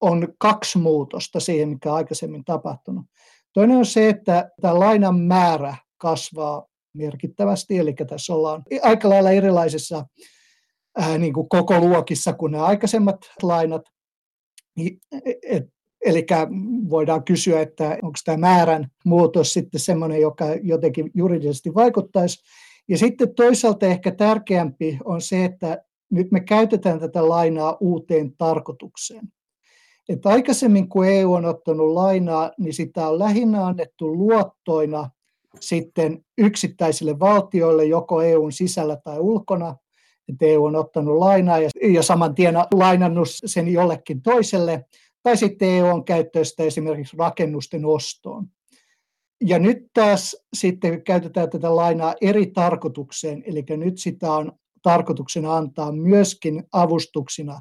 on kaksi muutosta siihen, mikä aikaisemmin tapahtunut. Toinen on se, että tämä lainan määrä kasvaa merkittävästi, eli tässä ollaan aika lailla erilaisissa ää, niin kuin koko luokissa kuin nämä aikaisemmat lainat. Et Eli voidaan kysyä, että onko tämä määrän muutos sitten semmoinen, joka jotenkin juridisesti vaikuttaisi. Ja sitten toisaalta ehkä tärkeämpi on se, että nyt me käytetään tätä lainaa uuteen tarkoitukseen. Että aikaisemmin kun EU on ottanut lainaa, niin sitä on lähinnä annettu luottoina sitten yksittäisille valtioille, joko EUn sisällä tai ulkona. Että EU on ottanut lainaa ja, ja saman tien lainannut sen jollekin toiselle tai sitten EU on käyttöistä esimerkiksi rakennusten ostoon. Ja nyt taas sitten käytetään tätä lainaa eri tarkoitukseen, eli nyt sitä on tarkoituksena antaa myöskin avustuksina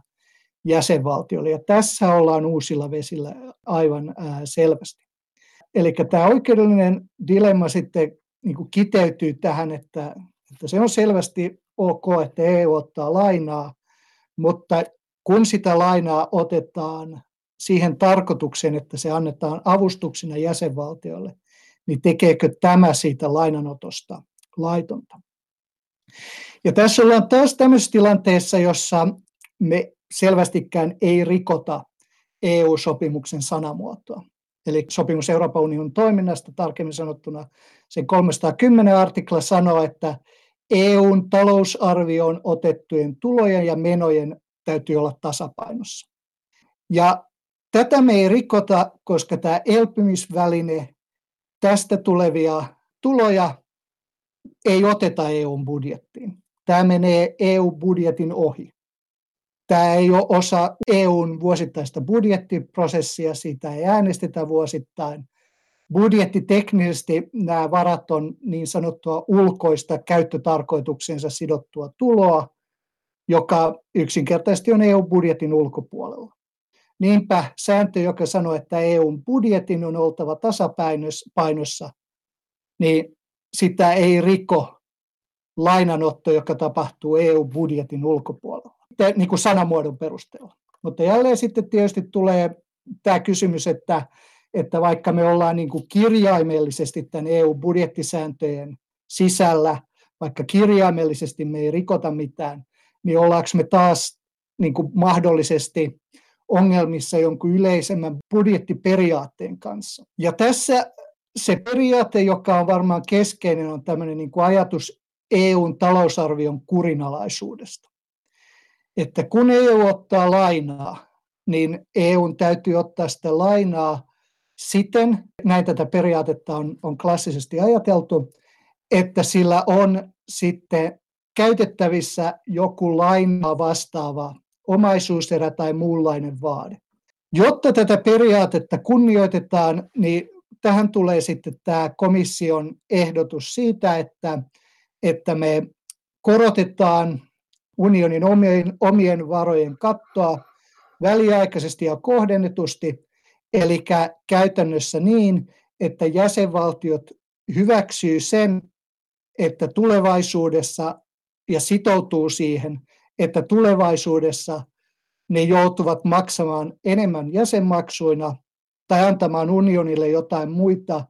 jäsenvaltioille. Ja tässä ollaan uusilla vesillä aivan selvästi. Eli tämä oikeudellinen dilemma sitten niin kuin kiteytyy tähän, että, että se on selvästi ok, että EU ottaa lainaa, mutta kun sitä lainaa otetaan siihen tarkoitukseen, että se annetaan avustuksina jäsenvaltioille, niin tekeekö tämä siitä lainanotosta laitonta? Ja tässä ollaan taas tämmöisessä tilanteessa, jossa me selvästikään ei rikota EU-sopimuksen sanamuotoa. Eli sopimus Euroopan unionin toiminnasta, tarkemmin sanottuna sen 310 artikla sanoo, että EUn talousarvioon otettujen tulojen ja menojen täytyy olla tasapainossa. Ja tätä me ei rikota, koska tämä elpymisväline, tästä tulevia tuloja ei oteta EUn budjettiin. Tämä menee EU-budjetin ohi. Tämä ei ole osa EUn vuosittaista budjettiprosessia, siitä ei äänestetä vuosittain. Budjettiteknisesti nämä varat on niin sanottua ulkoista käyttötarkoituksensa sidottua tuloa, joka yksinkertaisesti on EU-budjetin ulkopuolella. Niinpä sääntö, joka sanoo, että EUn budjetin on oltava tasapainossa, niin sitä ei riko lainanotto, joka tapahtuu EU-budjetin ulkopuolella, niin kuin sanamuodon perusteella. Mutta jälleen sitten tietysti tulee tämä kysymys, että, että vaikka me ollaan niin kuin kirjaimellisesti tämän EU-budjettisääntöjen sisällä, vaikka kirjaimellisesti me ei rikota mitään, niin ollaanko me taas niin kuin mahdollisesti ongelmissa jonkun yleisemmän budjettiperiaatteen kanssa. Ja tässä se periaate, joka on varmaan keskeinen, on tämmöinen niin kuin ajatus EUn talousarvion kurinalaisuudesta. Että kun EU ottaa lainaa, niin EUn täytyy ottaa sitä lainaa siten, näin tätä periaatetta on, on klassisesti ajateltu, että sillä on sitten käytettävissä joku lainaa vastaava omaisuuserä tai muunlainen vaade. Jotta tätä periaatetta kunnioitetaan, niin tähän tulee sitten tämä komission ehdotus siitä, että, että me korotetaan unionin omien, omien varojen kattoa väliaikaisesti ja kohdennetusti, eli käytännössä niin, että jäsenvaltiot hyväksyy sen, että tulevaisuudessa ja sitoutuu siihen, että tulevaisuudessa ne joutuvat maksamaan enemmän jäsenmaksuina tai antamaan unionille jotain muita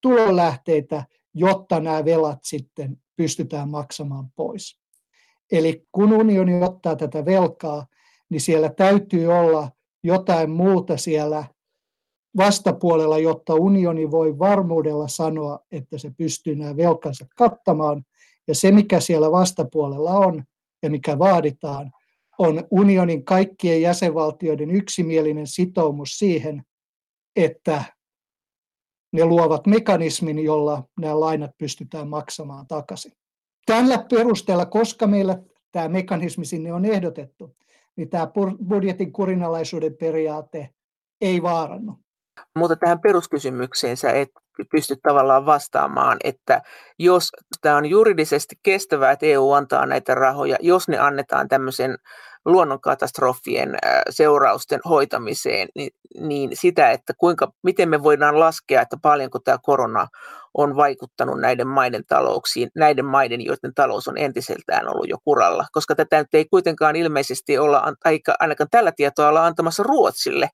tulonlähteitä, jotta nämä velat sitten pystytään maksamaan pois. Eli kun unioni ottaa tätä velkaa, niin siellä täytyy olla jotain muuta siellä vastapuolella, jotta unioni voi varmuudella sanoa, että se pystyy nämä velkansa kattamaan. Ja se, mikä siellä vastapuolella on ja mikä vaaditaan, on unionin kaikkien jäsenvaltioiden yksimielinen sitoumus siihen, että ne luovat mekanismin, jolla nämä lainat pystytään maksamaan takaisin. Tällä perusteella, koska meillä tämä mekanismi sinne on ehdotettu, niin tämä budjetin kurinalaisuuden periaate ei vaarannu. Mutta tähän peruskysymykseen sä et pysty tavallaan vastaamaan, että jos tämä on juridisesti kestävää, että EU antaa näitä rahoja, jos ne annetaan tämmöisen luonnonkatastrofien seurausten hoitamiseen, niin, niin sitä, että kuinka, miten me voidaan laskea, että paljonko tämä korona on vaikuttanut näiden maiden talouksiin, näiden maiden, joiden talous on entiseltään ollut jo kuralla, koska tätä nyt ei kuitenkaan ilmeisesti olla, ainakaan tällä tietoa olla antamassa Ruotsille,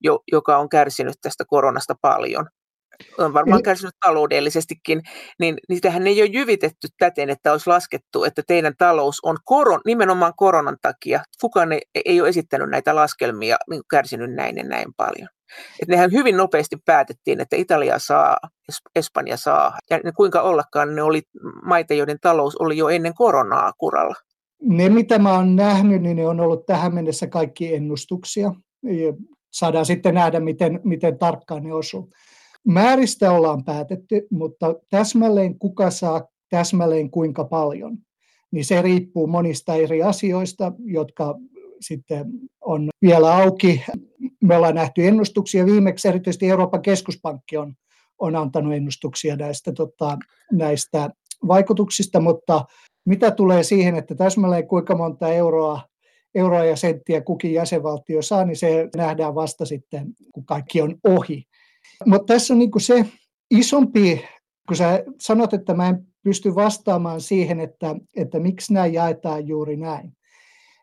jo, joka on kärsinyt tästä koronasta paljon on varmaan kärsinyt taloudellisestikin, niin niitähän ei ole jyvitetty täten, että olisi laskettu, että teidän talous on koron, nimenomaan koronan takia. Kukaan ei, ei ole esittänyt näitä laskelmia, niin kärsinyt näin ja näin paljon. Että nehän hyvin nopeasti päätettiin, että Italia saa, Espanja saa. Ja kuinka ollakaan ne oli maita, joiden talous oli jo ennen koronaa kuralla. Ne, mitä mä oon nähnyt, niin ne on ollut tähän mennessä kaikki ennustuksia. Saadaan sitten nähdä, miten, miten tarkkaan ne osuu. Määristä ollaan päätetty, mutta täsmälleen kuka saa täsmälleen kuinka paljon, niin se riippuu monista eri asioista, jotka sitten on vielä auki. Me ollaan nähty ennustuksia viimeksi, erityisesti Euroopan keskuspankki on, on antanut ennustuksia näistä, tota, näistä vaikutuksista, mutta mitä tulee siihen, että täsmälleen kuinka monta euroa, euroa ja senttiä kukin jäsenvaltio saa, niin se nähdään vasta sitten, kun kaikki on ohi. Mutta tässä on niin kuin se isompi, kun sä sanot, että mä en pysty vastaamaan siihen, että, että miksi nämä jaetaan juuri näin,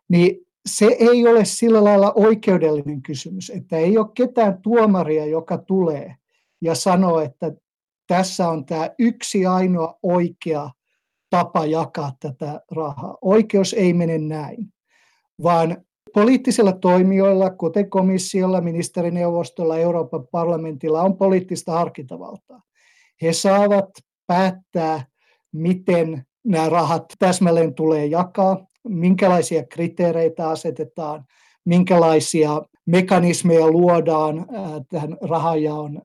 niin se ei ole sillä lailla oikeudellinen kysymys, että ei ole ketään tuomaria, joka tulee ja sanoo, että tässä on tämä yksi ainoa oikea tapa jakaa tätä rahaa. Oikeus ei mene näin, vaan poliittisilla toimijoilla, kuten komissiolla, ministerineuvostolla, Euroopan parlamentilla, on poliittista harkintavaltaa. He saavat päättää, miten nämä rahat täsmälleen tulee jakaa, minkälaisia kriteereitä asetetaan, minkälaisia mekanismeja luodaan tähän rahajaon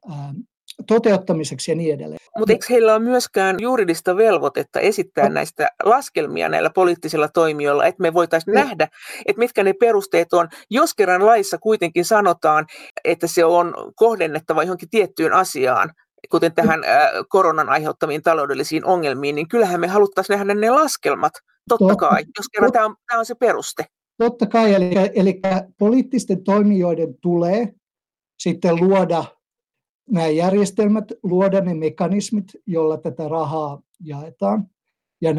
toteuttamiseksi ja niin edelleen. Mutta eikö heillä ole myöskään juridista velvoitetta esittää no. näistä laskelmia näillä poliittisilla toimijoilla, että me voitaisiin no. nähdä, että mitkä ne perusteet on, jos kerran laissa kuitenkin sanotaan, että se on kohdennettava johonkin tiettyyn asiaan, kuten tähän koronan aiheuttamiin taloudellisiin ongelmiin, niin kyllähän me haluttaisiin nähdä ne laskelmat, totta, totta kai, jos kerran tämä on, tämä on se peruste. Totta kai, eli, eli poliittisten toimijoiden tulee sitten luoda nämä järjestelmät, luoda ne mekanismit, joilla tätä rahaa jaetaan. Ja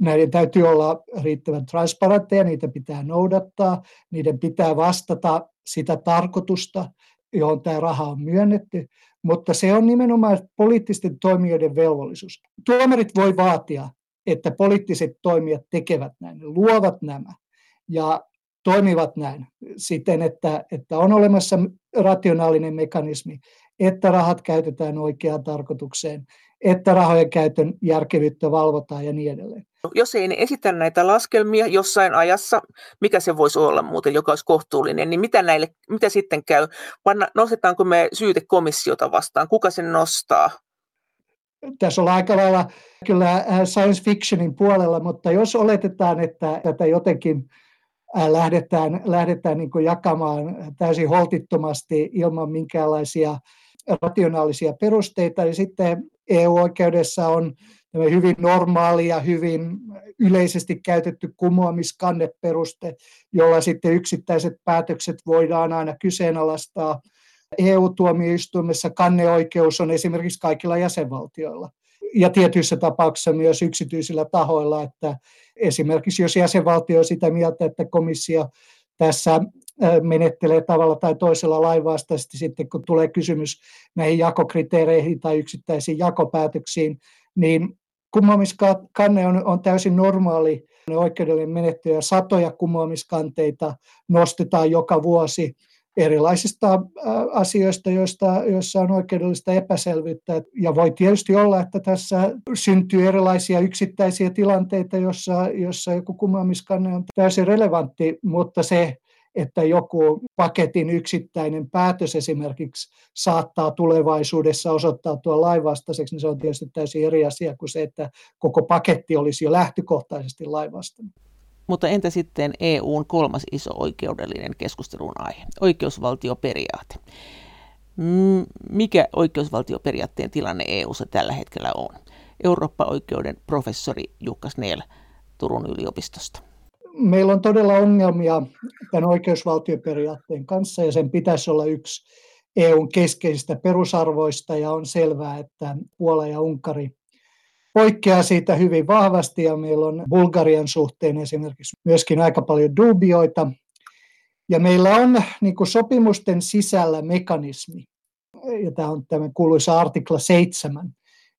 näiden täytyy olla riittävän transparentteja, niitä pitää noudattaa, niiden pitää vastata sitä tarkoitusta, johon tämä raha on myönnetty, mutta se on nimenomaan poliittisten toimijoiden velvollisuus. Tuomarit voi vaatia, että poliittiset toimijat tekevät näin, luovat nämä ja toimivat näin siten, että, että on olemassa rationaalinen mekanismi, että rahat käytetään oikeaan tarkoitukseen, että rahojen käytön järkevyyttä valvotaan ja niin edelleen. Jos ei ne esitä näitä laskelmia jossain ajassa, mikä se voisi olla muuten, joka olisi kohtuullinen, niin mitä, näille, mitä sitten käy? Panna, nostetaanko me syytekomissiota vastaan? Kuka sen nostaa? Tässä on aika lailla kyllä äh, science fictionin puolella, mutta jos oletetaan, että tätä jotenkin äh, lähdetään, lähdetään niin jakamaan täysin holtittomasti ilman minkäänlaisia rationaalisia perusteita, niin sitten EU-oikeudessa on hyvin normaali ja hyvin yleisesti käytetty kumoamiskanneperuste, jolla sitten yksittäiset päätökset voidaan aina kyseenalaistaa. EU-tuomioistuimessa kanneoikeus on esimerkiksi kaikilla jäsenvaltioilla ja tietyissä tapauksissa myös yksityisillä tahoilla, että esimerkiksi jos jäsenvaltio on sitä mieltä, että komissio tässä menettelee tavalla tai toisella lainvastaisesti sitten, kun tulee kysymys näihin jakokriteereihin tai yksittäisiin jakopäätöksiin, niin kumoamiskanne on, on täysin normaali oikeudellinen menettely ja satoja kumoamiskanteita nostetaan joka vuosi erilaisista asioista, joista, joissa on oikeudellista epäselvyyttä. Ja voi tietysti olla, että tässä syntyy erilaisia yksittäisiä tilanteita, jossa, jossa joku kumoamiskanne on täysin relevantti, mutta se että joku paketin yksittäinen päätös esimerkiksi saattaa tulevaisuudessa osoittautua lainvastaiseksi, niin se on tietysti täysin eri asia kuin se, että koko paketti olisi jo lähtökohtaisesti lainvastainen. Mutta entä sitten EUn kolmas iso oikeudellinen keskustelun aihe, oikeusvaltioperiaate? Mikä oikeusvaltioperiaatteen tilanne EUssa tällä hetkellä on? Eurooppa-oikeuden professori Jukka Snell Turun yliopistosta meillä on todella ongelmia tämän oikeusvaltioperiaatteen kanssa ja sen pitäisi olla yksi EUn keskeisistä perusarvoista ja on selvää, että Puola ja Unkari poikkeaa siitä hyvin vahvasti ja meillä on Bulgarian suhteen esimerkiksi myöskin aika paljon dubioita. Ja meillä on niin kuin sopimusten sisällä mekanismi, ja tämä on tämä kuuluisa artikla 7,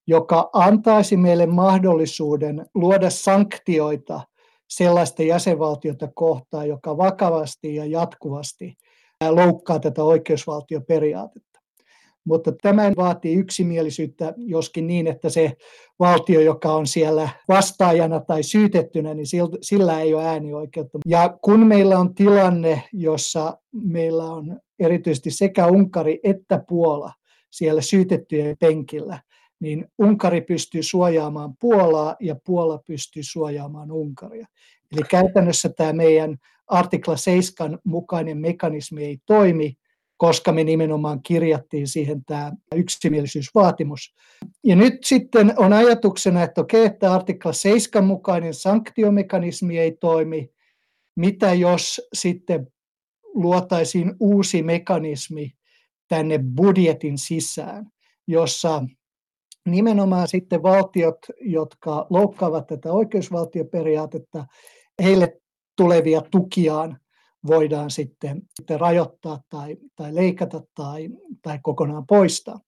joka antaisi meille mahdollisuuden luoda sanktioita sellaista jäsenvaltiota kohtaan, joka vakavasti ja jatkuvasti loukkaa tätä oikeusvaltioperiaatetta. Mutta tämä vaatii yksimielisyyttä, joskin niin, että se valtio, joka on siellä vastaajana tai syytettynä, niin sillä ei ole äänioikeutta. Ja kun meillä on tilanne, jossa meillä on erityisesti sekä Unkari että Puola siellä syytettyjen penkillä, niin Unkari pystyy suojaamaan Puolaa ja Puola pystyy suojaamaan Unkaria. Eli käytännössä tämä meidän artikla 7 mukainen mekanismi ei toimi, koska me nimenomaan kirjattiin siihen tämä yksimielisyysvaatimus. Ja nyt sitten on ajatuksena, että okei, että artikla 7 mukainen sanktiomekanismi ei toimi. Mitä jos sitten luotaisiin uusi mekanismi tänne budjetin sisään, jossa nimenomaan sitten valtiot, jotka loukkaavat tätä oikeusvaltioperiaatetta, heille tulevia tukiaan voidaan sitten, sitten rajoittaa tai, tai leikata tai, tai kokonaan poistaa.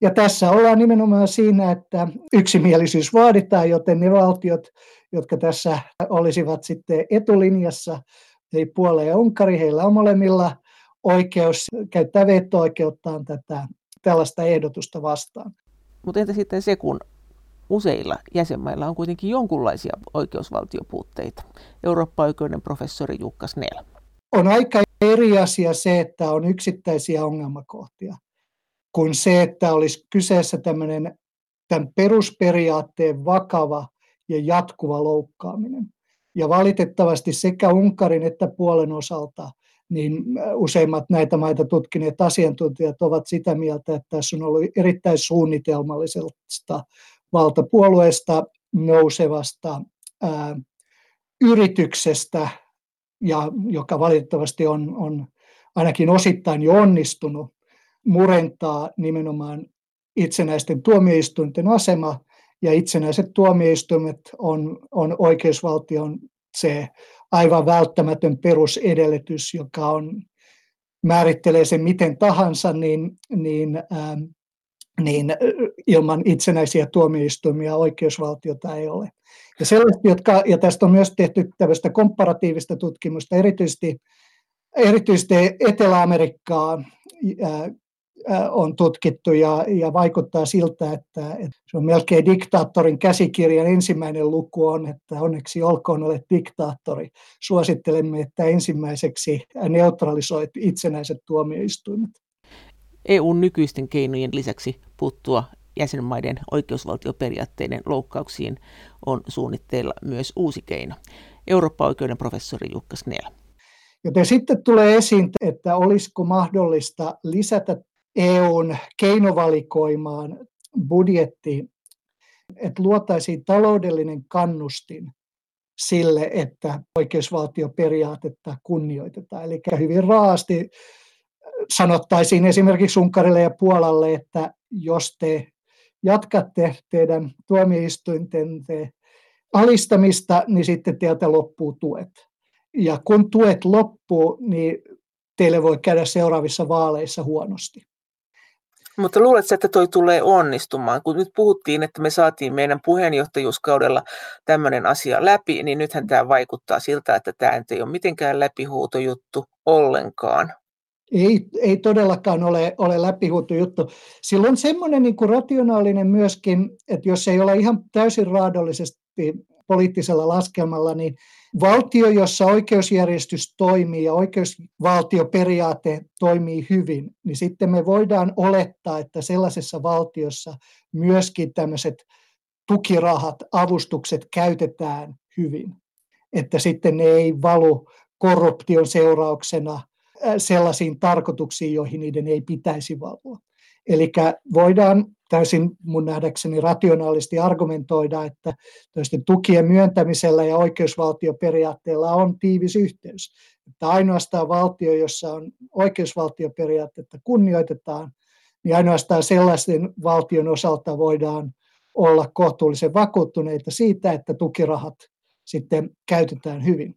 Ja tässä ollaan nimenomaan siinä, että yksimielisyys vaaditaan, joten ne valtiot, jotka tässä olisivat sitten etulinjassa, eli Puola ja Unkari, heillä on molemmilla oikeus käyttää veto-oikeuttaan tätä, tällaista ehdotusta vastaan. Mutta entä sitten se, kun useilla jäsenmailla on kuitenkin jonkunlaisia oikeusvaltiopuutteita? Eurooppa-oikeuden professori Jukka Snell. On aika eri asia se, että on yksittäisiä ongelmakohtia, kuin se, että olisi kyseessä tämmöinen tämän perusperiaatteen vakava ja jatkuva loukkaaminen. Ja valitettavasti sekä Unkarin että Puolen osalta niin useimmat näitä maita tutkineet asiantuntijat ovat sitä mieltä, että tässä on ollut erittäin suunnitelmallisesta valtapuolueesta nousevasta ää, yrityksestä, ja joka valitettavasti on, on ainakin osittain jo onnistunut murentaa nimenomaan itsenäisten tuomioistuinten asema, ja itsenäiset tuomioistuimet on, on oikeusvaltion se aivan välttämätön perusedellytys, joka on, määrittelee sen miten tahansa, niin, niin, ähm, niin ilman itsenäisiä tuomioistuimia oikeusvaltiota ei ole. Ja, jotka, ja tästä on myös tehty tällaista komparatiivista tutkimusta, erityisesti, erityisesti Etelä-Amerikkaa äh, on tutkittu ja, ja vaikuttaa siltä, että, että se on melkein diktaattorin käsikirjan ensimmäinen luku on, että onneksi olkoon olet diktaattori. Suosittelemme, että ensimmäiseksi neutralisoit itsenäiset tuomioistuimet. EUn nykyisten keinojen lisäksi puuttua jäsenmaiden oikeusvaltioperiaatteiden loukkauksiin on suunnitteilla myös uusi keino. Eurooppa-oikeuden professori Jukka Snell. Joten sitten tulee esiin, että olisiko mahdollista lisätä EUn keinovalikoimaan budjetti, että luotaisiin taloudellinen kannustin sille, että oikeusvaltioperiaatetta kunnioitetaan. Eli hyvin raasti sanottaisiin esimerkiksi Unkarille ja Puolalle, että jos te jatkatte teidän tuomioistuinten alistamista, niin sitten teiltä loppuu tuet. Ja kun tuet loppuu, niin teille voi käydä seuraavissa vaaleissa huonosti. Mutta luuletko, että toi tulee onnistumaan? Kun nyt puhuttiin, että me saatiin meidän puheenjohtajuuskaudella tämmöinen asia läpi, niin nythän tämä vaikuttaa siltä, että tämä ei ole mitenkään läpihuutojuttu ollenkaan. Ei, ei todellakaan ole, ole läpihuutu juttu. Silloin semmoinen niin kuin rationaalinen myöskin, että jos ei ole ihan täysin raadollisesti poliittisella laskelmalla, niin valtio, jossa oikeusjärjestys toimii ja oikeusvaltioperiaate toimii hyvin, niin sitten me voidaan olettaa, että sellaisessa valtiossa myöskin tämmöiset tukirahat, avustukset käytetään hyvin. Että sitten ne ei valu korruption seurauksena sellaisiin tarkoituksiin, joihin niiden ei pitäisi valua. Eli voidaan täysin mun nähdäkseni rationaalisesti argumentoida, että tukien myöntämisellä ja oikeusvaltioperiaatteella on tiivis yhteys. Että ainoastaan valtio, jossa on oikeusvaltioperiaatteetta kunnioitetaan, niin ainoastaan sellaisen valtion osalta voidaan olla kohtuullisen vakuuttuneita siitä, että tukirahat sitten käytetään hyvin.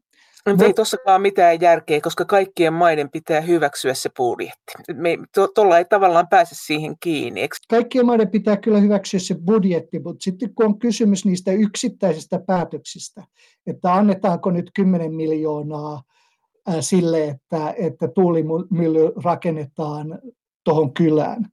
Mutta ei tuossakaan mitään järkeä, koska kaikkien maiden pitää hyväksyä se budjetti. Me tuolla ei tavallaan pääse siihen kiinni. Eikö? Kaikkien maiden pitää kyllä hyväksyä se budjetti, mutta sitten kun on kysymys niistä yksittäisistä päätöksistä, että annetaanko nyt 10 miljoonaa sille, että, että tuulimylly rakennetaan tuohon kylään,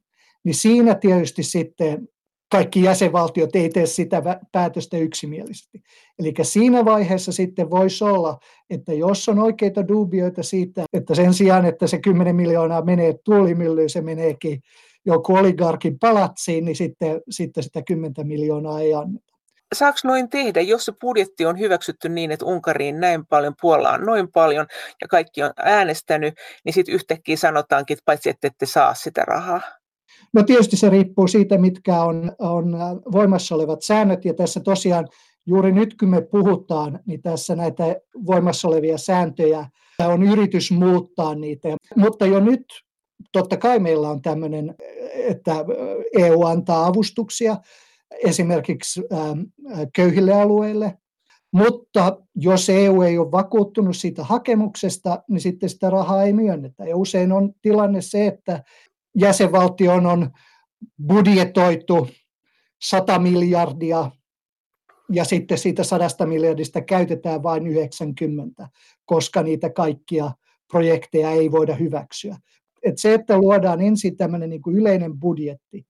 niin siinä tietysti sitten kaikki jäsenvaltiot ei tee sitä päätöstä yksimielisesti. Eli siinä vaiheessa sitten voisi olla, että jos on oikeita dubioita siitä, että sen sijaan, että se 10 miljoonaa menee tuulimyllyyn, se meneekin joku oligarkin palatsiin, niin sitten, sitten sitä 10 miljoonaa ei anneta. Saako noin tehdä, jos se budjetti on hyväksytty niin, että Unkariin näin paljon, Puolaan noin paljon ja kaikki on äänestänyt, niin sitten yhtäkkiä sanotaankin, että paitsi että ette saa sitä rahaa? No tietysti se riippuu siitä, mitkä on, on voimassa olevat säännöt, ja tässä tosiaan juuri nyt kun me puhutaan, niin tässä näitä voimassa olevia sääntöjä on yritys muuttaa niitä. Mutta jo nyt totta kai meillä on tämmöinen, että EU antaa avustuksia esimerkiksi köyhille alueille, mutta jos EU ei ole vakuuttunut siitä hakemuksesta, niin sitten sitä rahaa ei myönnetä. Ja usein on tilanne se, että jäsenvaltioon on budjetoitu 100 miljardia ja sitten siitä sadasta miljardista käytetään vain 90, koska niitä kaikkia projekteja ei voida hyväksyä. Et se, että luodaan ensin tämmöinen niin kuin yleinen budjetti,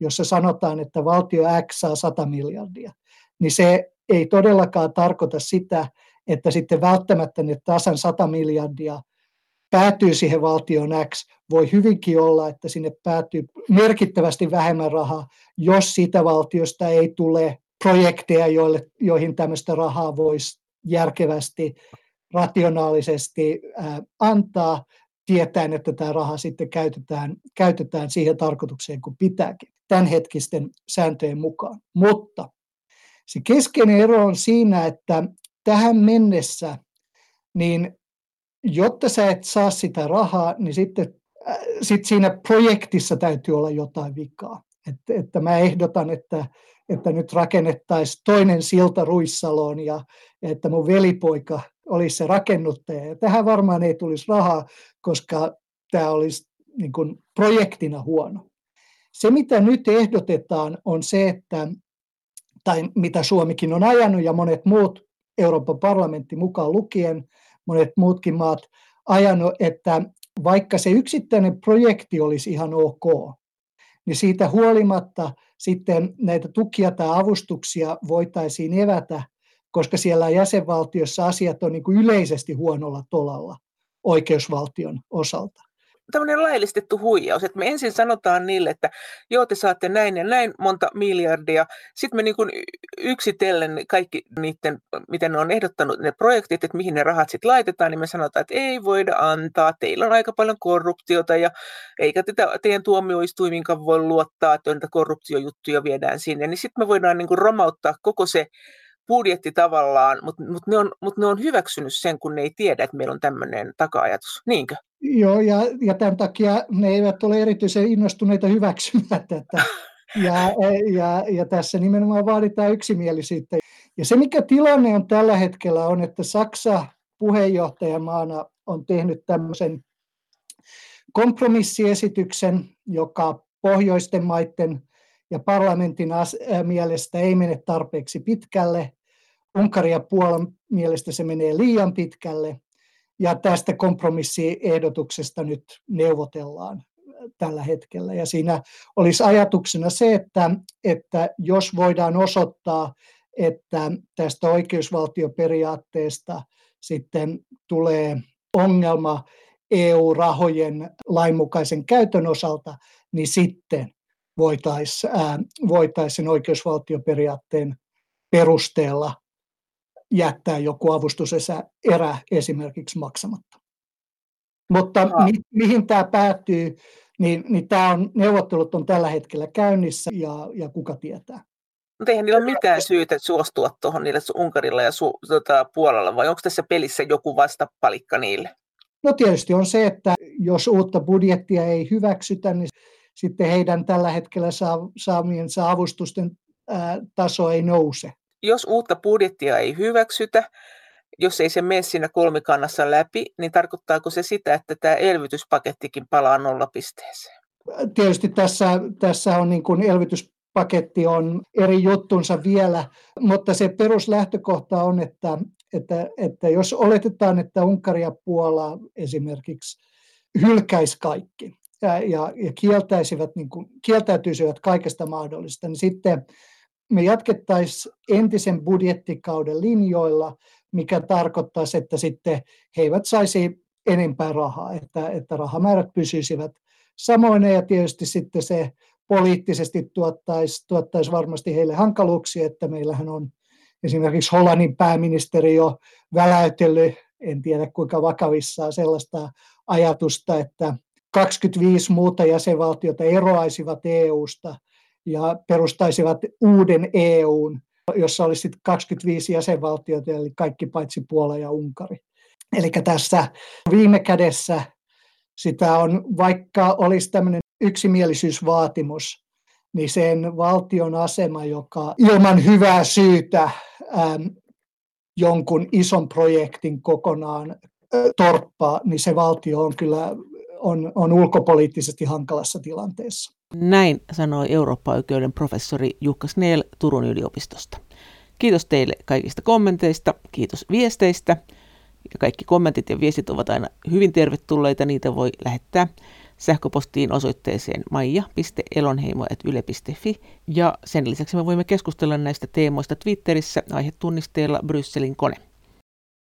jossa sanotaan, että valtio X saa 100 miljardia, niin se ei todellakaan tarkoita sitä, että sitten välttämättä ne tasan 100 miljardia päätyy siihen valtion X. Voi hyvinkin olla, että sinne päätyy merkittävästi vähemmän rahaa, jos siitä valtiosta ei tule projekteja, joille, joihin tämmöistä rahaa voisi järkevästi, rationaalisesti ää, antaa, tietäen, että tämä raha sitten käytetään, käytetään siihen tarkoitukseen, kun pitääkin, tämänhetkisten sääntöjen mukaan. Mutta se keskeinen ero on siinä, että tähän mennessä, niin jotta sä et saa sitä rahaa, niin sitten äh, sit siinä projektissa täytyy olla jotain vikaa. Että, että mä ehdotan, että, että nyt rakennettaisiin toinen silta Ruissaloon ja että mun velipoika olisi se rakennuttaja. Ja tähän varmaan ei tulisi rahaa, koska tämä olisi niin kuin projektina huono. Se, mitä nyt ehdotetaan, on se, että, tai mitä Suomikin on ajanut ja monet muut Euroopan parlamentti mukaan lukien, monet muutkin maat ajanut, että vaikka se yksittäinen projekti olisi ihan ok, niin siitä huolimatta sitten näitä tukia tai avustuksia voitaisiin evätä, koska siellä jäsenvaltiossa asiat on niin kuin yleisesti huonolla tolalla oikeusvaltion osalta tämmöinen laillistettu huijaus, että me ensin sanotaan niille, että joo, te saatte näin ja näin monta miljardia, sitten me niin kuin yksitellen kaikki niiden, miten ne on ehdottanut ne projektit, että mihin ne rahat sitten laitetaan, niin me sanotaan, että ei voida antaa, teillä on aika paljon korruptiota ja eikä tätä teidän tuomioistuiminkaan voi luottaa, että niitä korruptiojuttuja viedään sinne, niin sitten me voidaan niin kuin romauttaa koko se budjetti tavallaan, mutta mut ne, mut ne on hyväksynyt sen, kun ne ei tiedä, että meillä on tämmöinen taka-ajatus. Niinkö? Joo, ja, ja tämän takia ne eivät ole erityisen innostuneita hyväksymään tätä. Ja, ja, ja tässä nimenomaan vaaditaan yksimielisyyttä. Ja se, mikä tilanne on tällä hetkellä, on, että Saksa puheenjohtajamaana on tehnyt tämmöisen kompromissiesityksen, joka pohjoisten maiden ja parlamentin mielestä ei mene tarpeeksi pitkälle. Unkari ja Puolan mielestä se menee liian pitkälle. Ja tästä kompromissiehdotuksesta nyt neuvotellaan tällä hetkellä. Ja siinä olisi ajatuksena se, että, että jos voidaan osoittaa, että tästä oikeusvaltioperiaatteesta sitten tulee ongelma EU-rahojen lainmukaisen käytön osalta, niin sitten voitaisiin voitais sen oikeusvaltioperiaatteen perusteella jättää joku avustuserä esimerkiksi maksamatta. Mutta mi- mihin tämä päätyy, niin, niin tämä on, neuvottelut on tällä hetkellä käynnissä ja, ja kuka tietää. Mutta eihän niillä ole mitään syytä suostua tuohon niille Unkarilla ja su, tota, Puolalla, vai onko tässä pelissä joku vastapalikka niille? No tietysti on se, että jos uutta budjettia ei hyväksytä, niin sitten heidän tällä hetkellä saamiensa avustusten taso ei nouse. Jos uutta budjettia ei hyväksytä, jos ei se mene siinä kolmikannassa läpi, niin tarkoittaako se sitä, että tämä elvytyspakettikin palaa nollapisteeseen? Tietysti tässä, tässä on niin kuin elvytyspaketti on eri juttunsa vielä, mutta se peruslähtökohta on, että, että, että jos oletetaan, että Unkari ja Puola esimerkiksi hylkäisi kaikki, ja, ja, kieltäisivät, niin kuin, kieltäytyisivät kaikesta mahdollista, niin sitten me jatkettaisiin entisen budjettikauden linjoilla, mikä tarkoittaisi, että sitten he eivät saisi enempää rahaa, että, että rahamäärät pysyisivät samoina. Ja tietysti sitten se poliittisesti tuottaisi, tuottaisi varmasti heille hankaluuksia, että meillähän on esimerkiksi Hollannin pääministeri jo väläytellyt, en tiedä kuinka vakavissaan sellaista ajatusta, että 25 muuta jäsenvaltiota eroaisivat EUsta ja perustaisivat uuden EUn, jossa olisi 25 jäsenvaltiota, eli kaikki paitsi Puola ja Unkari. Eli tässä viime kädessä sitä on, vaikka olisi tämmöinen yksimielisyysvaatimus, niin sen valtion asema, joka ilman hyvää syytä äm, jonkun ison projektin kokonaan äh, torppaa, niin se valtio on kyllä on, on ulkopoliittisesti hankalassa tilanteessa. Näin sanoi Eurooppa-oikeuden professori Jukka Snell Turun yliopistosta. Kiitos teille kaikista kommenteista, kiitos viesteistä. Ja kaikki kommentit ja viestit ovat aina hyvin tervetulleita, niitä voi lähettää sähköpostiin osoitteeseen maija.elonheimo.yle.fi. Ja sen lisäksi me voimme keskustella näistä teemoista Twitterissä aihetunnisteella Brysselin kone.